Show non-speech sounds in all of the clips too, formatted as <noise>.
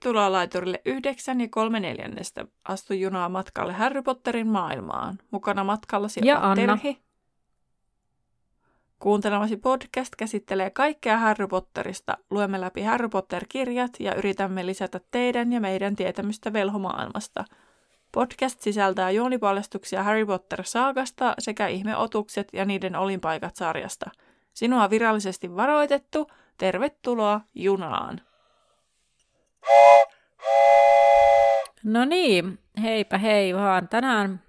Tervetuloa laiturille 9 ja 3 neljännestä. Astu junaa matkalle Harry Potterin maailmaan. Mukana matkallasi Ja on Anna. Terhi. Kuuntelemasi podcast käsittelee kaikkea Harry Potterista. Luemme läpi Harry Potter-kirjat ja yritämme lisätä teidän ja meidän tietämystä velhomaailmasta. Podcast sisältää juonipaljastuksia Harry Potter-saagasta sekä ihmeotukset ja niiden olinpaikat sarjasta. Sinua on virallisesti varoitettu. Tervetuloa junaan. No niin, heipä hei vaan. Tänään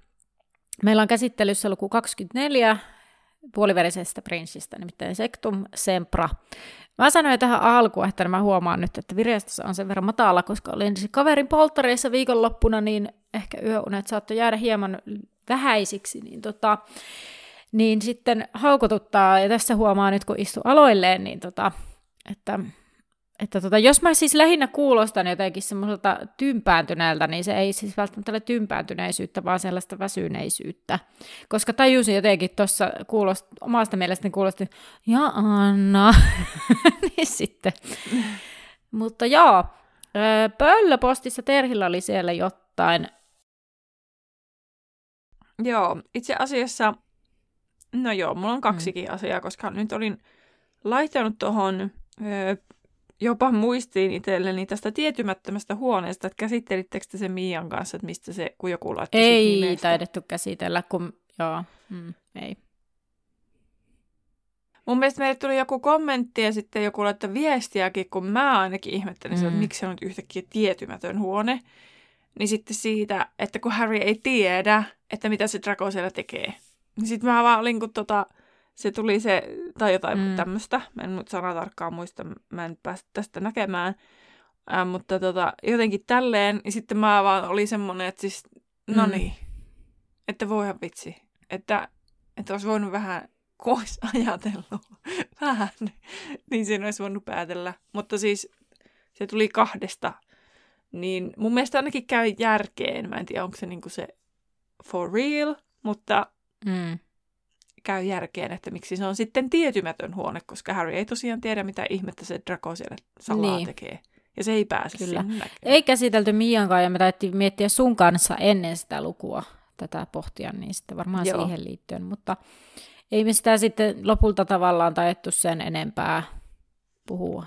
meillä on käsittelyssä luku 24 puoliverisestä prinssistä, nimittäin Sectum Sempra. Mä sanoin tähän alkuun, että mä huomaan nyt, että virjastus on sen verran matala, koska olin kaverin polttareissa viikonloppuna, niin ehkä yöunet saattoi jäädä hieman vähäisiksi, niin, tota, niin sitten haukotuttaa, ja tässä huomaa nyt, kun istu aloilleen, niin tota, että että tota, jos mä siis lähinnä kuulostan jotenkin semmoiselta tympääntyneeltä, niin se ei siis välttämättä ole tympääntyneisyyttä, vaan sellaista väsyneisyyttä. Koska tajusin jotenkin tuossa kuulost, omasta mielestäni kuulosti, ja Anna, <laughs> niin sitten. Mutta joo, pöllöpostissa Terhillä oli siellä jotain. Joo, itse asiassa, no joo, mulla on kaksikin mm. asiaa, koska nyt olin laittanut tuohon jopa muistiin itselleni tästä tietymättömästä huoneesta, että käsittelittekö te sen Miian kanssa, että mistä se, kun joku laittoi Ei nimestä? taidettu käsitellä, kun joo, mm, ei. Mun mielestä meille tuli joku kommentti ja sitten joku laittoi viestiäkin, kun mä ainakin ihmettelin, mm. että miksi se on nyt yhtäkkiä tietymätön huone. Niin sitten siitä, että kun Harry ei tiedä, että mitä se Draco siellä tekee. Niin sitten mä vaan olin, kun tota, se tuli se, tai jotain mm. tämmöistä. Mä en sana tarkkaan muista, mä en päästä tästä näkemään. Äh, mutta tota, jotenkin tälleen, niin sitten mä vaan oli semmonen, että siis, no Mm. niin, että voihan vitsi. Että, että olisi voinut vähän, kun olisi <laughs> ajatellut <laughs> vähän, niin siinä olisi voinut päätellä. Mutta siis se tuli kahdesta, niin mun mielestä ainakin käy järkeen. Mä en tiedä, onko se niinku se for real, mutta Mm. Käy järkeen, että miksi se on sitten tietymätön huone, koska Harry ei tosiaan tiedä, mitä ihmettä se Draco siellä salaa Niin. tekee. Ja se ei pääse Kyllä. sinne. Ei käsitelty Miankaan, ja me taidettiin miettiä sun kanssa ennen sitä lukua tätä pohtia, niin sitten varmaan Joo. Siihen liittyen, mutta ei me sitä sitten lopulta tavallaan taidettu sen enempää puhua.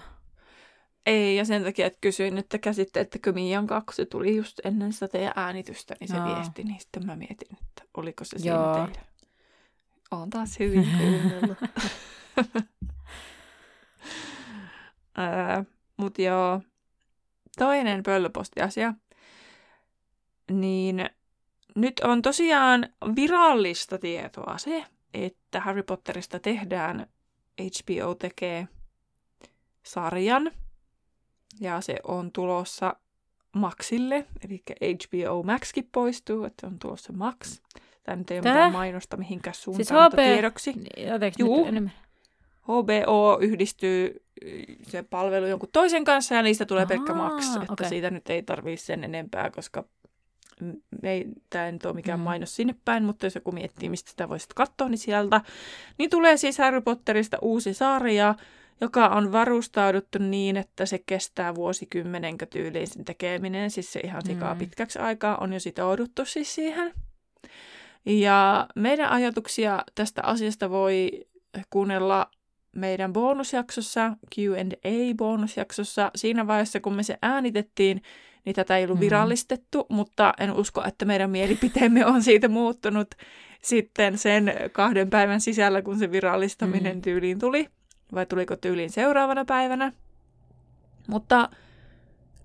Ei, ja sen takia, että kysyin, että käsitteettekö Mian kaksi, tuli just ennen sitä teidän äänitystä, niin se Joo. viesti, niin sitten mä mietin, että oliko se Joo. siinä teidän. Oon taas hyvin kuunnellut. <laughs> Ää, Mut joo, toinen pöllöpostiasia. Niin nyt on tosiaan virallista tietoa se, että Harry Potterista tehdään, HBO tekee sarjan. Ja se on tulossa Maxille, eli HBO Maxkin poistuu, että on tulossa Max. Tämä nyt ei ole Tää? mitään mainosta mihinkään suuntaan, Siis mutta HP tiedoksi. Niin, Juu. nyt. HBO yhdistyy se palvelu jonkun toisen kanssa ja niistä tulee pelkkä Aa, Max. Että okei. siitä nyt ei tarvii sen enempää, koska ei, tämä ei nyt ole mikään Mm. mainos sinne päin, mutta jos joku miettii, mistä sitä voisit katsoa, niin sieltä. Niin tulee siis Harry Potterista uusi sarja, joka on varustauduttu niin, että se kestää vuosikymmenen tyyliin sen tekeminen. Siis se ihan sikaa Mm. pitkäksi aikaa on jo sitouduttu siis siihen. Ja meidän ajatuksia tästä asiasta voi kuunnella meidän bonusjaksossa, Q&A-bonusjaksossa. Siinä vaiheessa, kun me se äänitettiin, niin tätä ei ollut Mhm. virallistettu, mutta en usko, että meidän mielipiteemme on siitä muuttunut sitten sen kahden päivän sisällä, kun se virallistaminen Mhm. tyyliin tuli. Vai tuliko tyyliin seuraavana päivänä. Mutta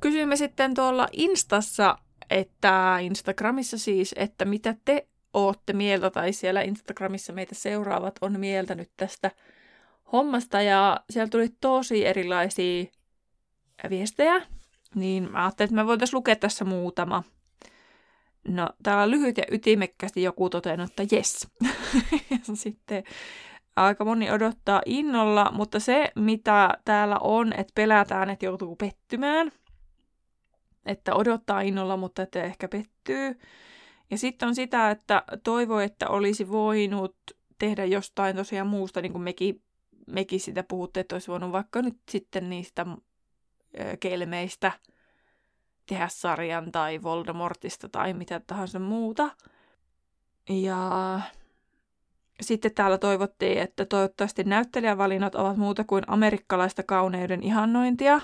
kysyimme sitten tuolla Instassa, että Instagramissa siis, että mitä te ootte mieltä, tai siellä Instagramissa meitä seuraavat on mieltä nyt tästä hommasta, ja siellä tuli tosi erilaisia viestejä, niin mä ajattelin, että me voitaisiin lukea tässä muutama. No, täällä on lyhyt ja ytimekkästi joku totennut, että jes. <laughs> ja sitten aika moni odottaa innolla, mutta se, mitä täällä on, että pelätään, että joutuu pettymään, että odottaa innolla, mutta että ehkä pettyy. Ja sitten on sitä, että toivoo, että olisi voinut tehdä jostain tosiaan muusta, niin kuin mekin, mekin sitä puhutte, että olisi voinut vaikka nyt sitten niistä ö, kelmeistä tehdä sarjan tai Voldemortista tai mitä tahansa muuta. Ja sitten täällä toivottiin, että toivottavasti näyttelijävalinnat ovat muuta kuin amerikkalaista kauneuden ihannointia.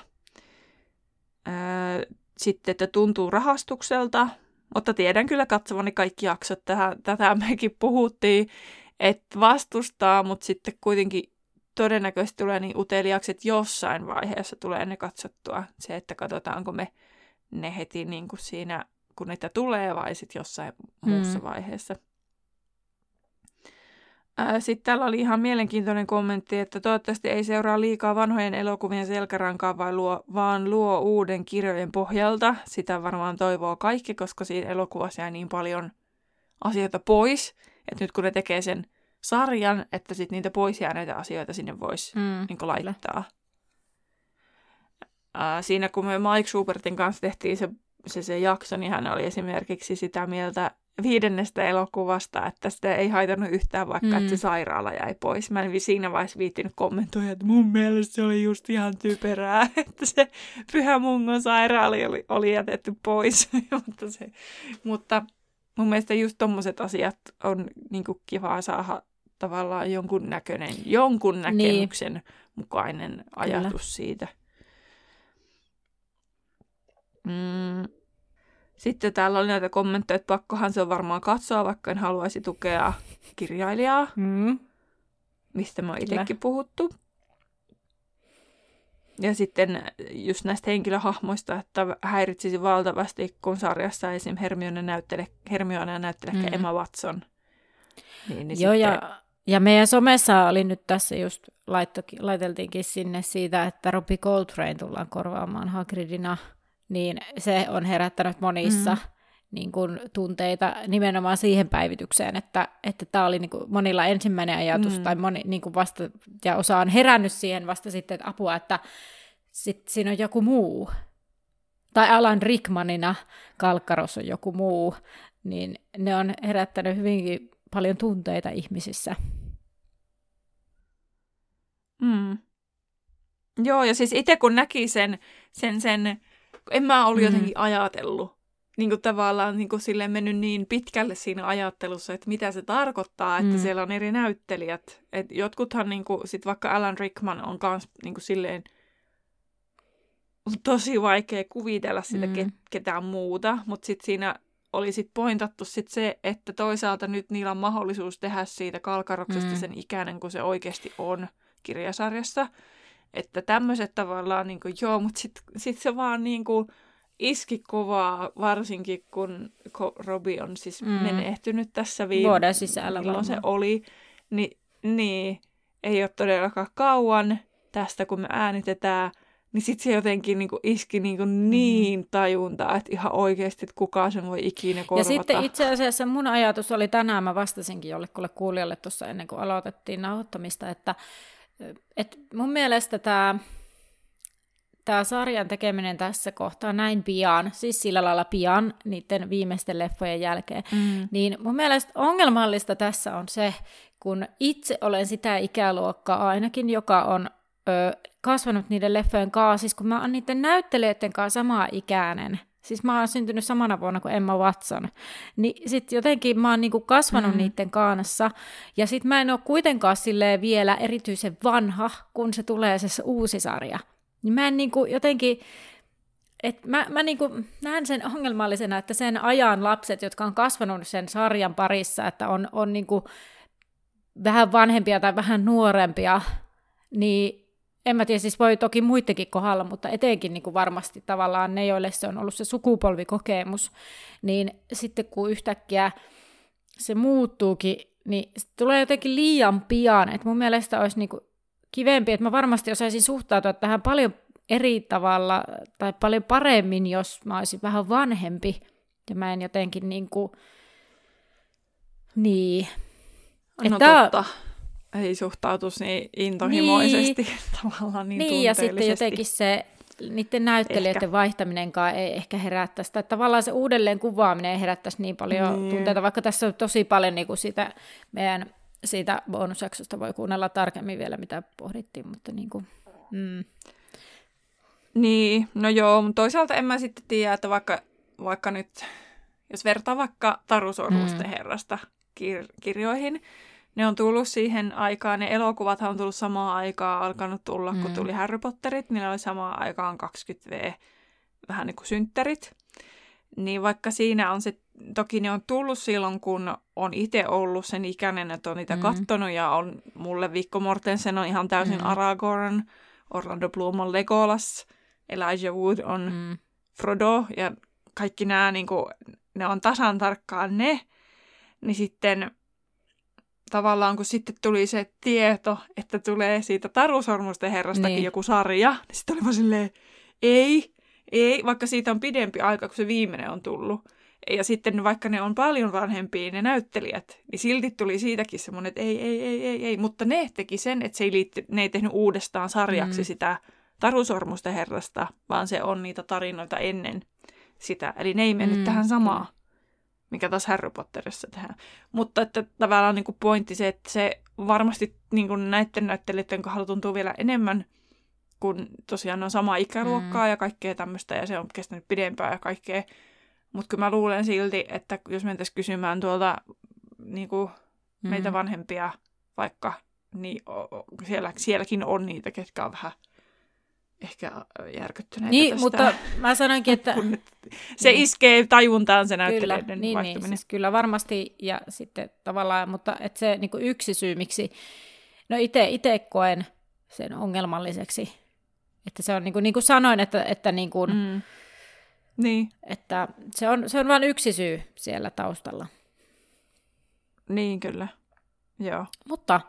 Sitten, että tuntuu rahastukselta, mutta tiedän kyllä katsovani kaikki jaksot. Tähän, tätä mekin puhuttiin, että vastustaa, mutta sitten kuitenkin todennäköisesti tulee niin uteliaaksi, että jossain vaiheessa tulee ne katsottua. Se, että katsotaanko me ne heti niin kuin siinä, kun niitä tulee, vai sitten jossain mm. muussa vaiheessa. Sitten täällä oli ihan mielenkiintoinen kommentti, että toivottavasti ei seuraa liikaa vanhojen elokuvien selkärankaa, vai luo, vaan luo uuden kirjojen pohjalta. Sitä varmaan toivoo kaikki, koska siinä elokuvassa jää niin paljon asioita pois, että nyt kun ne tekee sen sarjan, että sitten niitä pois jääneitä asioita sinne voisi mm, niin laittaa. Ää, siinä kun me Mike Schubertin kanssa tehtiin se, se, se jakso, niin hän oli esimerkiksi sitä mieltä viidennestä elokuvasta, että sitä ei haitannut yhtään, vaikka mm. että se sairaala jäi pois. Mä en siinä vaiheessa viittinyt kommentoida, että mun mielestä se oli just ihan typerää, <laughs> että se Pyhä Mungon sairaali oli, oli jätetty pois. <laughs> mutta, se, mutta mun mielestä just tommoset asiat on niinku kivaa saada tavallaan jonkun näköinen, jonkun niin. näkemyksen niin. mukainen ajatus Kyllä. siitä. Mm. Sitten täällä oli näitä kommentteja, että pakkohan se on varmaan katsoa, vaikka en haluaisi tukea kirjailijaa, mm. mistä mä itsekin puhuttu. Ja sitten just näistä henkilöhahmoista, että häiritsisi valtavasti, kun sarjassa esim. Hermione näyttele, Hermione näyttelee mm. Emma Watson. Niin, niin Joo, sitten... ja ja meidän somessa oli nyt tässä just laitto, laiteltiinkin sinne siitä, että Robbie Coltrane tullaan korvaamaan Hagridina, niin se on herättänyt monissa mm. niin kuin, tunteita nimenomaan siihen päivitykseen, että että tämä oli niin kuin, monilla ensimmäinen ajatus, mm. tai moni, niin kuin vasta, ja osa on herännyt siihen vasta sitten, että apua, että sit siinä on joku muu. Tai Alan Rickmanina Kalkkaros on joku muu, niin ne on herättänyt hyvinkin paljon tunteita ihmisissä. Mm. Joo, ja siis itse kun näki sen, sen, sen en mä ollut mm. jotenkin ajatellut, niin kuin tavallaan niin kuin silleen mennyt niin pitkälle siinä ajattelussa, että mitä se tarkoittaa, että mm. siellä on eri näyttelijät. Et jotkuthan, niin kuin, sit vaikka Alan Rickman on myös niin kuin silleen tosi vaikea kuvitella sitä mm. ketään muuta, mutta sitten siinä oli sit pointattu sit se, että toisaalta nyt niillä on mahdollisuus tehdä siitä kalkaroksesta mm. sen ikäinen kuin se oikeasti on kirjasarjassa. Että tämmöiset tavallaan, niin kuin, joo, mutta sitten sit se vaan niin kuin, iski kovaa, varsinkin kun Robi on siis mm. menehtynyt tässä viime vuoden sisällä. Milloin se oli. Ni, niin, ei ole todellakaan kauan tästä, kun me äänitetään – niin sitten se jotenkin niin kuin iski niin, kuin niin tajuntaa, että ihan oikeasti, että kukaan sen voi ikinä korvata. Ja sitten itse asiassa mun ajatus oli tänään, mä vastasinkin jollekulle kuulijalle tuossa ennen kuin aloitettiin nauhoittamista, että, että mun mielestä tämä tämä sarjan tekeminen tässä kohtaa näin pian, siis sillä lailla pian niiden viimeisten leffojen jälkeen, mm. niin mun mielestä ongelmallista tässä on se, kun itse olen sitä ikäluokkaa ainakin, joka on ö, kasvanut niiden leffojen kanssa, siis kun mä oon niiden näyttelijöiden kanssa samaa ikäinen, siis mä oon syntynyt samana vuonna kuin Emma Watson, niin sit jotenkin mä oon niinku kasvanut mm. niiden kanssa, ja sit mä en oo kuitenkaan silleen vielä erityisen vanha, kun se tulee se uusi sarja. Niin mä en niinku jotenkin, et mä, mä niinku näen sen ongelmallisena, että sen ajan lapset, jotka on kasvanut sen sarjan parissa, että on, on niinku vähän vanhempia tai vähän nuorempia, niin en mä tiedä, siis voi toki muidenkin kohdalla, mutta etenkin niin kuin varmasti tavallaan ne, joille se on ollut se sukupolvikokemus, niin sitten kun yhtäkkiä se muuttuukin, niin se tulee jotenkin liian pian, että mun mielestä olisi niin kuin kivempi, että mä varmasti osaisin suhtautua tähän paljon eri tavalla tai paljon paremmin, jos mä olisin vähän vanhempi. Ja mä en jotenkin niin kuin, niin. No että totta ei suhtautuisi niin intohimoisesti niin. <laughs> tavallaan niin Niin, ja sitten jotenkin se niiden näyttelijöiden ehkä. vaihtaminenkaan ei ehkä herättäisi, tai tavallaan se uudelleen kuvaaminen ei herättäisi niin paljon niin. tunteita, vaikka tässä on tosi paljon niin kuin siitä meidän siitä bonusjaksosta voi kuunnella tarkemmin vielä, mitä pohdittiin, mutta niin kuin, mm. Niin, no joo, mutta toisaalta en mä sitten tiedä, että vaikka, vaikka nyt, jos vertaa vaikka Taru Sormusten mm. herrasta kir- kirjoihin, ne on tullut siihen aikaan, ne elokuvat on tullut samaan aikaan, alkanut tulla, mm. kun tuli Harry Potterit, niillä oli samaan aikaan 20V, vähän niin kuin synttärit. Niin vaikka siinä on se, toki ne on tullut silloin, kun on itse ollut sen ikäinen, että on niitä mm. kattonut ja on mulle Vikko Mortensen on ihan täysin mm. Aragorn, Orlando Bloom on Legolas, Elijah Wood on mm. Frodo ja kaikki nämä, niin kuin, ne on tasan tarkkaan ne, niin sitten tavallaan kun sitten tuli se tieto, että tulee siitä Tarusormusten herrastakin niin. joku sarja, niin sitten oli vaan silleen, ei, ei, vaikka siitä on pidempi aika, kun se viimeinen on tullut. Ja sitten vaikka ne on paljon vanhempia ne näyttelijät, niin silti tuli siitäkin semmoinen, että ei, ei, ei, ei, ei. Mutta ne teki sen, että se ei liitty, ne ei tehnyt uudestaan sarjaksi mm. sitä Tarusormusten herrasta, vaan se on niitä tarinoita ennen sitä. Eli ne ei mennyt mm. tähän samaan, mikä taas Harry Potterissa tehdään. Mutta että tavallaan niin kuin pointti se, että se varmasti niin kuin näiden näyttelijöiden kohdalla tuntuu vielä enemmän, kun tosiaan on sama ikäluokkaa mm. ja kaikkea tämmöistä, ja se on kestänyt pidempään ja kaikkea. Mutta kyllä mä luulen silti, että jos mentäisiin kysymään tuolta niin kuin mm. meitä vanhempia vaikka, niin siellä, sielläkin on niitä, ketkä on vähän ehkä järkyttyneitä Niin, tästä. mutta mä sanoinkin, että... <laughs> se niin. iskee tajuntaan se näyttelijöiden kyllä, niin, vaihtuminen. Niin, siis kyllä varmasti, ja sitten tavallaan, mutta että se niin yksi syy, miksi... No itse koen sen ongelmalliseksi, että se on niin kuin, niin kuin sanoin, että, että, niin kuin, mm. niin. että se on, se on vain yksi syy siellä taustalla. Niin, kyllä. Joo. Mutta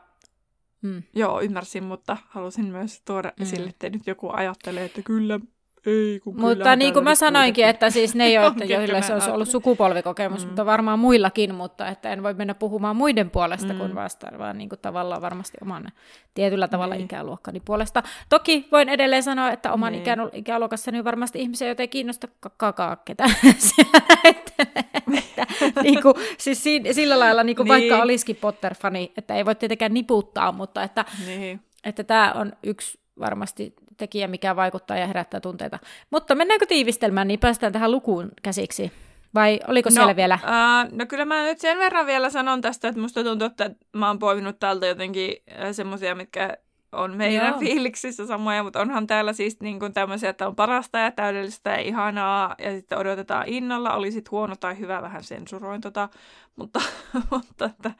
Mm. Joo, ymmärsin, mutta halusin myös tuoda mm. esille, että nyt joku ajattelee, että kyllä, ei kun Mutta niin kuin mä sanoinkin, kuitenkin. että siis ne, <laughs> joita, joille se olisi ollut sukupolvikokemus, mm. mutta varmaan muillakin, mutta että en voi mennä puhumaan muiden puolesta mm. kuin vasta, vaan niin kuin tavallaan varmasti oman tietyllä tavalla niin. ikäluokkani puolesta. Toki voin edelleen sanoa, että oman niin. ikäluokassani varmasti ihmisiä, joita ei kiinnosta kakaa ketään <laughs> että, niin kuin, siis sillä lailla, niin kuin niin. vaikka olisikin Potter-fani, että ei voi tietenkään niputtaa, mutta että, niin. että tämä on yksi varmasti tekijä, mikä vaikuttaa ja herättää tunteita. Mutta mennäänkö tiivistelmään, niin päästään tähän lukuun käsiksi. Vai oliko no, siellä vielä? Uh, no kyllä mä nyt sen verran vielä sanon tästä, että musta tuntuu, että mä oon poiminut täältä jotenkin semmoisia, mitkä on meidän Joo. fiiliksissä samoja, mutta onhan täällä siis niin kuin tämmöisiä, että on parasta ja täydellistä ja ihanaa, ja sitten odotetaan innolla, oli sitten huono tai hyvä, vähän sensuroin tota, mutta, <laughs> mutta että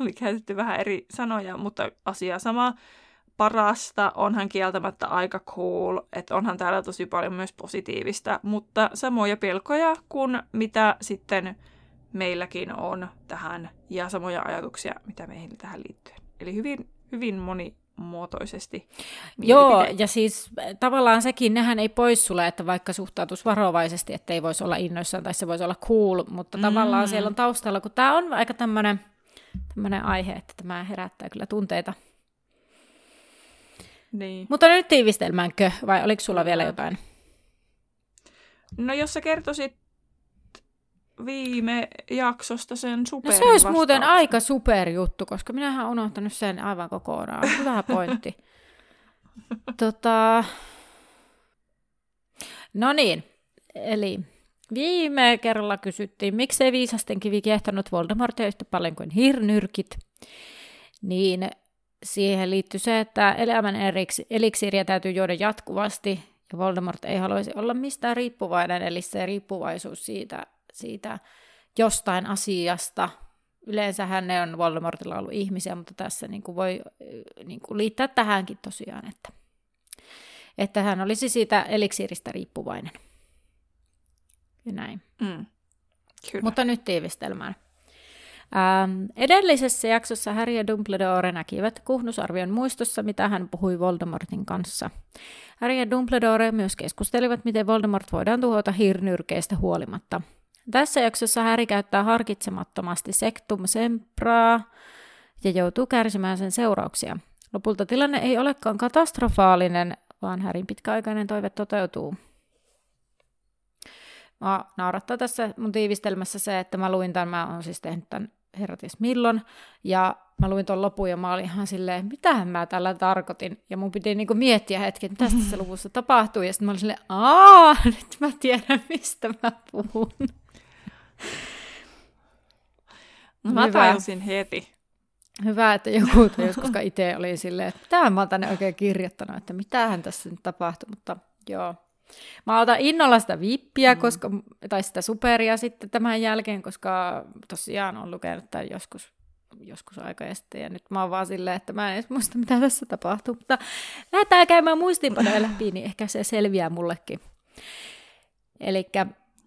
oli käytetty vähän eri sanoja, mutta asia sama parasta, onhan kieltämättä aika cool, että onhan täällä tosi paljon myös positiivista, mutta samoja pelkoja kuin mitä sitten meilläkin on tähän ja samoja ajatuksia, mitä meihin tähän liittyy. Eli hyvin, hyvin monimuotoisesti. Joo, ja siis tavallaan sekin, nehän ei pois sulle, että vaikka suhtautus varovaisesti, että ei voisi olla innoissaan tai se voisi olla cool, mutta mm. tavallaan siellä on taustalla, kun tämä on aika tämmöinen aihe, että tämä herättää kyllä tunteita niin. Mutta nyt tiivistelmäänkö, vai oliko sulla vielä jotain? No jos sä kertoisit viime jaksosta sen super. No se olisi muuten aika superjuttu, koska minähän olen unohtanut sen aivan kokonaan. Hyvä pointti. <laughs> tota... No niin, eli viime kerralla kysyttiin, miksei viisasten kivi kehtanut Voldemortia yhtä paljon kuin hirnyrkit. Niin siihen liittyy se, että elämän eliksiiriä täytyy juoda jatkuvasti, ja Voldemort ei haluaisi olla mistään riippuvainen, eli se riippuvaisuus siitä, siitä jostain asiasta. Yleensähän ne on Voldemortilla ollut ihmisiä, mutta tässä niin kuin voi niin kuin liittää tähänkin tosiaan, että, että hän olisi siitä eliksiiristä riippuvainen. Ja näin. Mm, kyllä. Mutta nyt tiivistelmään. Ähm, edellisessä jaksossa Harry ja Dumbledore näkivät kuhnusarvion muistossa, mitä hän puhui Voldemortin kanssa. Harry ja Dumbledore myös keskustelivat, miten Voldemort voidaan tuhota hirnyrkeistä huolimatta. Tässä jaksossa Harry käyttää harkitsemattomasti Sectum Sempraa ja joutuu kärsimään sen seurauksia. Lopulta tilanne ei olekaan katastrofaalinen, vaan Härin pitkäaikainen toive toteutuu. Mä naurattaa tässä mun tiivistelmässä se, että mä luin tämän, mä oon siis tehnyt tämän herätis milloin. Ja mä luin tuon lopun ja mä olin ihan silleen, mitähän mä tällä tarkoitin. Ja mun piti niinku miettiä hetki, että mitä tässä luvussa tapahtuu. Ja sitten mä olin silleen, aa, <laughs> nyt mä tiedän, mistä mä puhun. No, mä tajusin heti. Hyvä, että joku <laughs> tajus, koska itse oli silleen, että mitä mä oon tänne oikein kirjoittanut, että mitähän tässä nyt tapahtuu, mutta joo. Mä otan innolla sitä vippiä, mm. koska, tai sitä superia sitten tämän jälkeen, koska tosiaan on lukenut tämän joskus, joskus aika sitten, ja nyt mä oon vaan silleen, että mä en edes muista, mitä tässä tapahtuu, mutta lähdetään käymään muistiinpanoja läpi, niin ehkä se selviää mullekin. Eli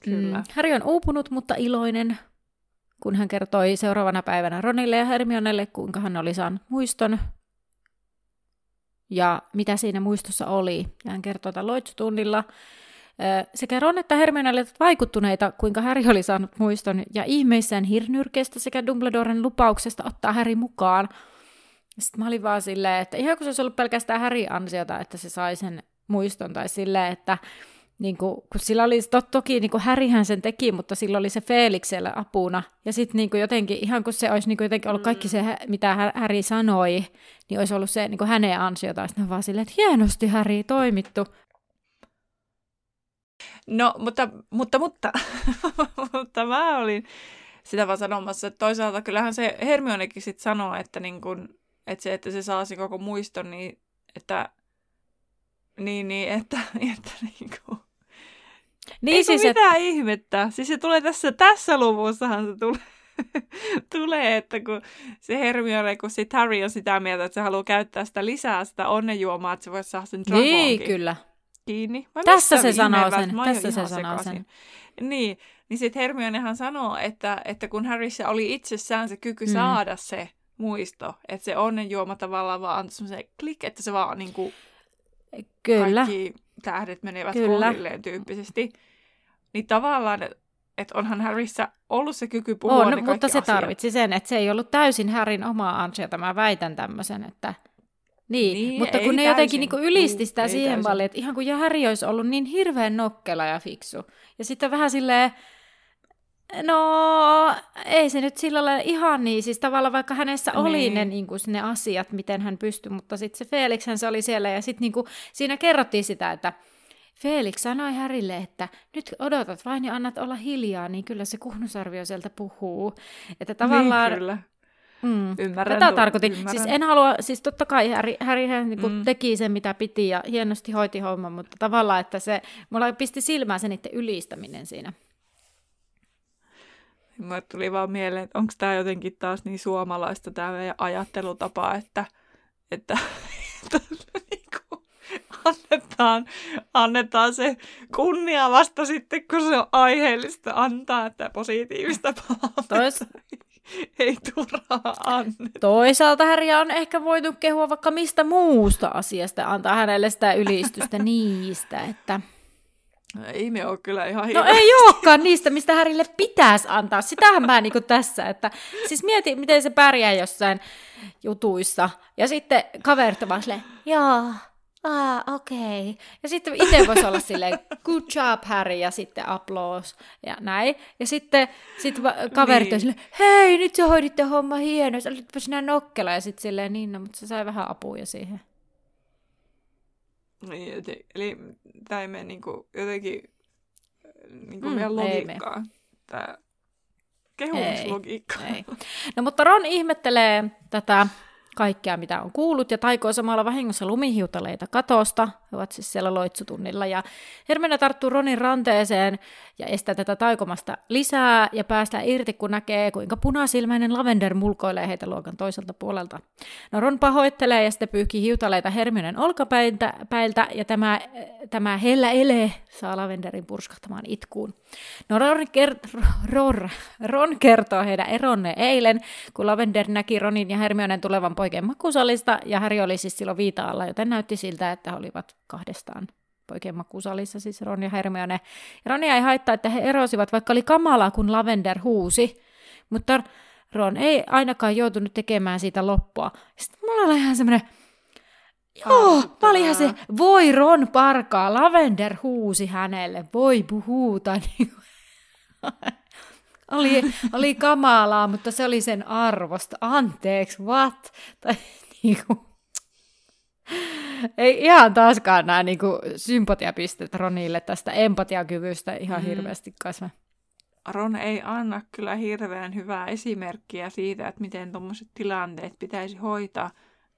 mm, Harry on uupunut, mutta iloinen, kun hän kertoi seuraavana päivänä Ronille ja Hermionelle, kuinka hän oli saanut muiston ja mitä siinä muistossa oli. Ja hän kertoi tämän loitsutunnilla. Sekä Ron että Hermione olivat vaikuttuneita, kuinka Harry oli saanut muiston, ja ihmeissään hirnyrkeestä sekä Dumbledoren lupauksesta ottaa Harry mukaan. Sitten mä olin vaan silleen, että ihan kun se olisi ollut pelkästään Harry ansiota, että se sai sen muiston, tai silleen, että niin kuin, kun sillä oli, to, toki niin kuin Härihän sen teki, mutta sillä oli se Felix siellä apuna. Ja sitten niin jotenkin, ihan kun se olisi niin kuin jotenkin ollut kaikki se, mitä Häri sanoi, niin olisi ollut se niin kuin hänen ansiota. Sitten vaan silleen, että hienosti Häri, toimittu. No, mutta, mutta, mutta, <laughs> mutta mä olin sitä vaan sanomassa, että toisaalta kyllähän se Hermionekin sitten sanoo, että, niin kun, että se, että se saa koko muiston, niin että niin, niin, että, <laughs> että niin kuin, niin Eikö siis mitään et... ihmettä. Siis se tulee tässä, tässä luvussahan se tulee, <laughs> tulee, että kun se Hermione, kun sit Harry on sitä mieltä, että se haluaa käyttää sitä lisää, sitä onnenjuomaa, että se voisi saada sen Niin, kyllä. Kiinni. Vai tässä se sanoo sen. Tässä se sanoo sen. Niin, niin sitten Hermionehan sanoo, että, että kun Harryssä oli itsessään se kyky mm. saada se muisto, että se onnenjuoma tavallaan vaan antoi semmoisen klik, että se vaan niin kuin Kyllä. kaikki tähdet menevät Kyllä. kohdilleen tyyppisesti. Niin tavallaan, että onhan Harryssä ollut se kyky puhua On, ne mutta se asiat. tarvitsi sen, että se ei ollut täysin Harryn omaa ansiota. Mä väitän tämmöisen, että... Niin, niin mutta kun ne täysin. jotenkin niin ylisti sitä ei siihen paljon, että ihan kuin Harry olisi ollut niin hirveän nokkela ja fiksu. Ja sitten vähän silleen, No, ei se nyt sillä lailla ihan niin. Siis tavallaan vaikka hänessä niin. oli ne, niin kuin, ne asiat, miten hän pystyi, mutta sitten se Felixhän se oli siellä ja sitten niin siinä kerrottiin sitä, että Felix sanoi Härille, että nyt odotat vain ja annat olla hiljaa, niin kyllä se kuhnusarvio sieltä puhuu. Että tavallaan... Niin, kyllä. Mm, ymmärrän. Tätä tarkoitin. Ymmärrän. Siis en halua, siis totta kai Harry, Harry hän niin mm. teki sen mitä piti ja hienosti hoiti homman, mutta tavallaan, että se, mulla pisti silmään se niiden ylistäminen siinä. Mulle tuli vaan mieleen, että onko tämä jotenkin taas niin suomalaista tämä meidän ajattelutapa, että, että, <laughs> että niinku annetaan, annetaan se kunnia vasta sitten, kun se on aiheellista antaa, että positiivista palautetta. Tois... <laughs> Ei turhaa anneta. Toisaalta Harry on ehkä voitu kehua vaikka mistä muusta asiasta, antaa hänelle sitä ylistystä niistä, että ei me ole kyllä ihan No ei olekaan niistä, mistä Härille pitäisi antaa. Sitähän mä niin tässä, että siis mieti, miten se pärjää jossain jutuissa. Ja sitten kaverit vaan silleen, joo, ah, okei. Okay. Ja sitten itse voisi olla silleen, good job Harry, ja sitten applause, ja näin. Ja sitten sit kaverit niin. on silleen, hei, nyt sä hoiditte homma hienosti, olitpa sinä nokkela, ja sitten silleen, niin, no, mutta se sai vähän apuja siihen. Niin, eli tämä ei mene niinku jotenkin niinku mm, meidän logiikkaan. Tämä kehumislogiikka. Ei, ei. No mutta Ron ihmettelee tätä kaikkea, mitä on kuullut, ja taikoo samalla vahingossa lumihiutaleita katosta. He ovat siis siellä loitsutunnilla, ja Hermione tarttuu Ronin ranteeseen ja estää tätä taikomasta lisää, ja päästään irti, kun näkee, kuinka punasilmäinen Lavender mulkoilee heitä luokan toiselta puolelta. No Ron pahoittelee, ja sitten pyyhkii hiutaleita Hermionen olkapäiltä, päiltä, ja tämä, tämä hellä ele saa Lavenderin purskahtamaan itkuun. No Ron, ker- Ron, Ron kertoo heidän eronne eilen, kun Lavender näki Ronin ja Hermionen tulevan poikien makusalista, ja Harry oli siis silloin viitaalla, joten näytti siltä, että he olivat kahdestaan poikien makusalissa, siis Ron ja Hermione. Ja Ronia ei haittaa, että he erosivat, vaikka oli kamalaa, kun Lavender huusi, mutta Ron ei ainakaan joutunut tekemään siitä loppua. Sitten mulla oli ihan semmoinen, Joo, mä olin ihan se, voi Ron parkaa, Lavender huusi hänelle, voi puhuta. <laughs> Niin oli, oli kamalaa, mutta se oli sen arvosta. Anteeksi, what? Tai niinku, ei ihan taaskaan nämä niinku sympatiapisteet Ronille tästä empatiakyvystä ihan mm. hirveästi kasva. Ron ei anna kyllä hirveän hyvää esimerkkiä siitä, että miten tuommoiset tilanteet pitäisi hoitaa.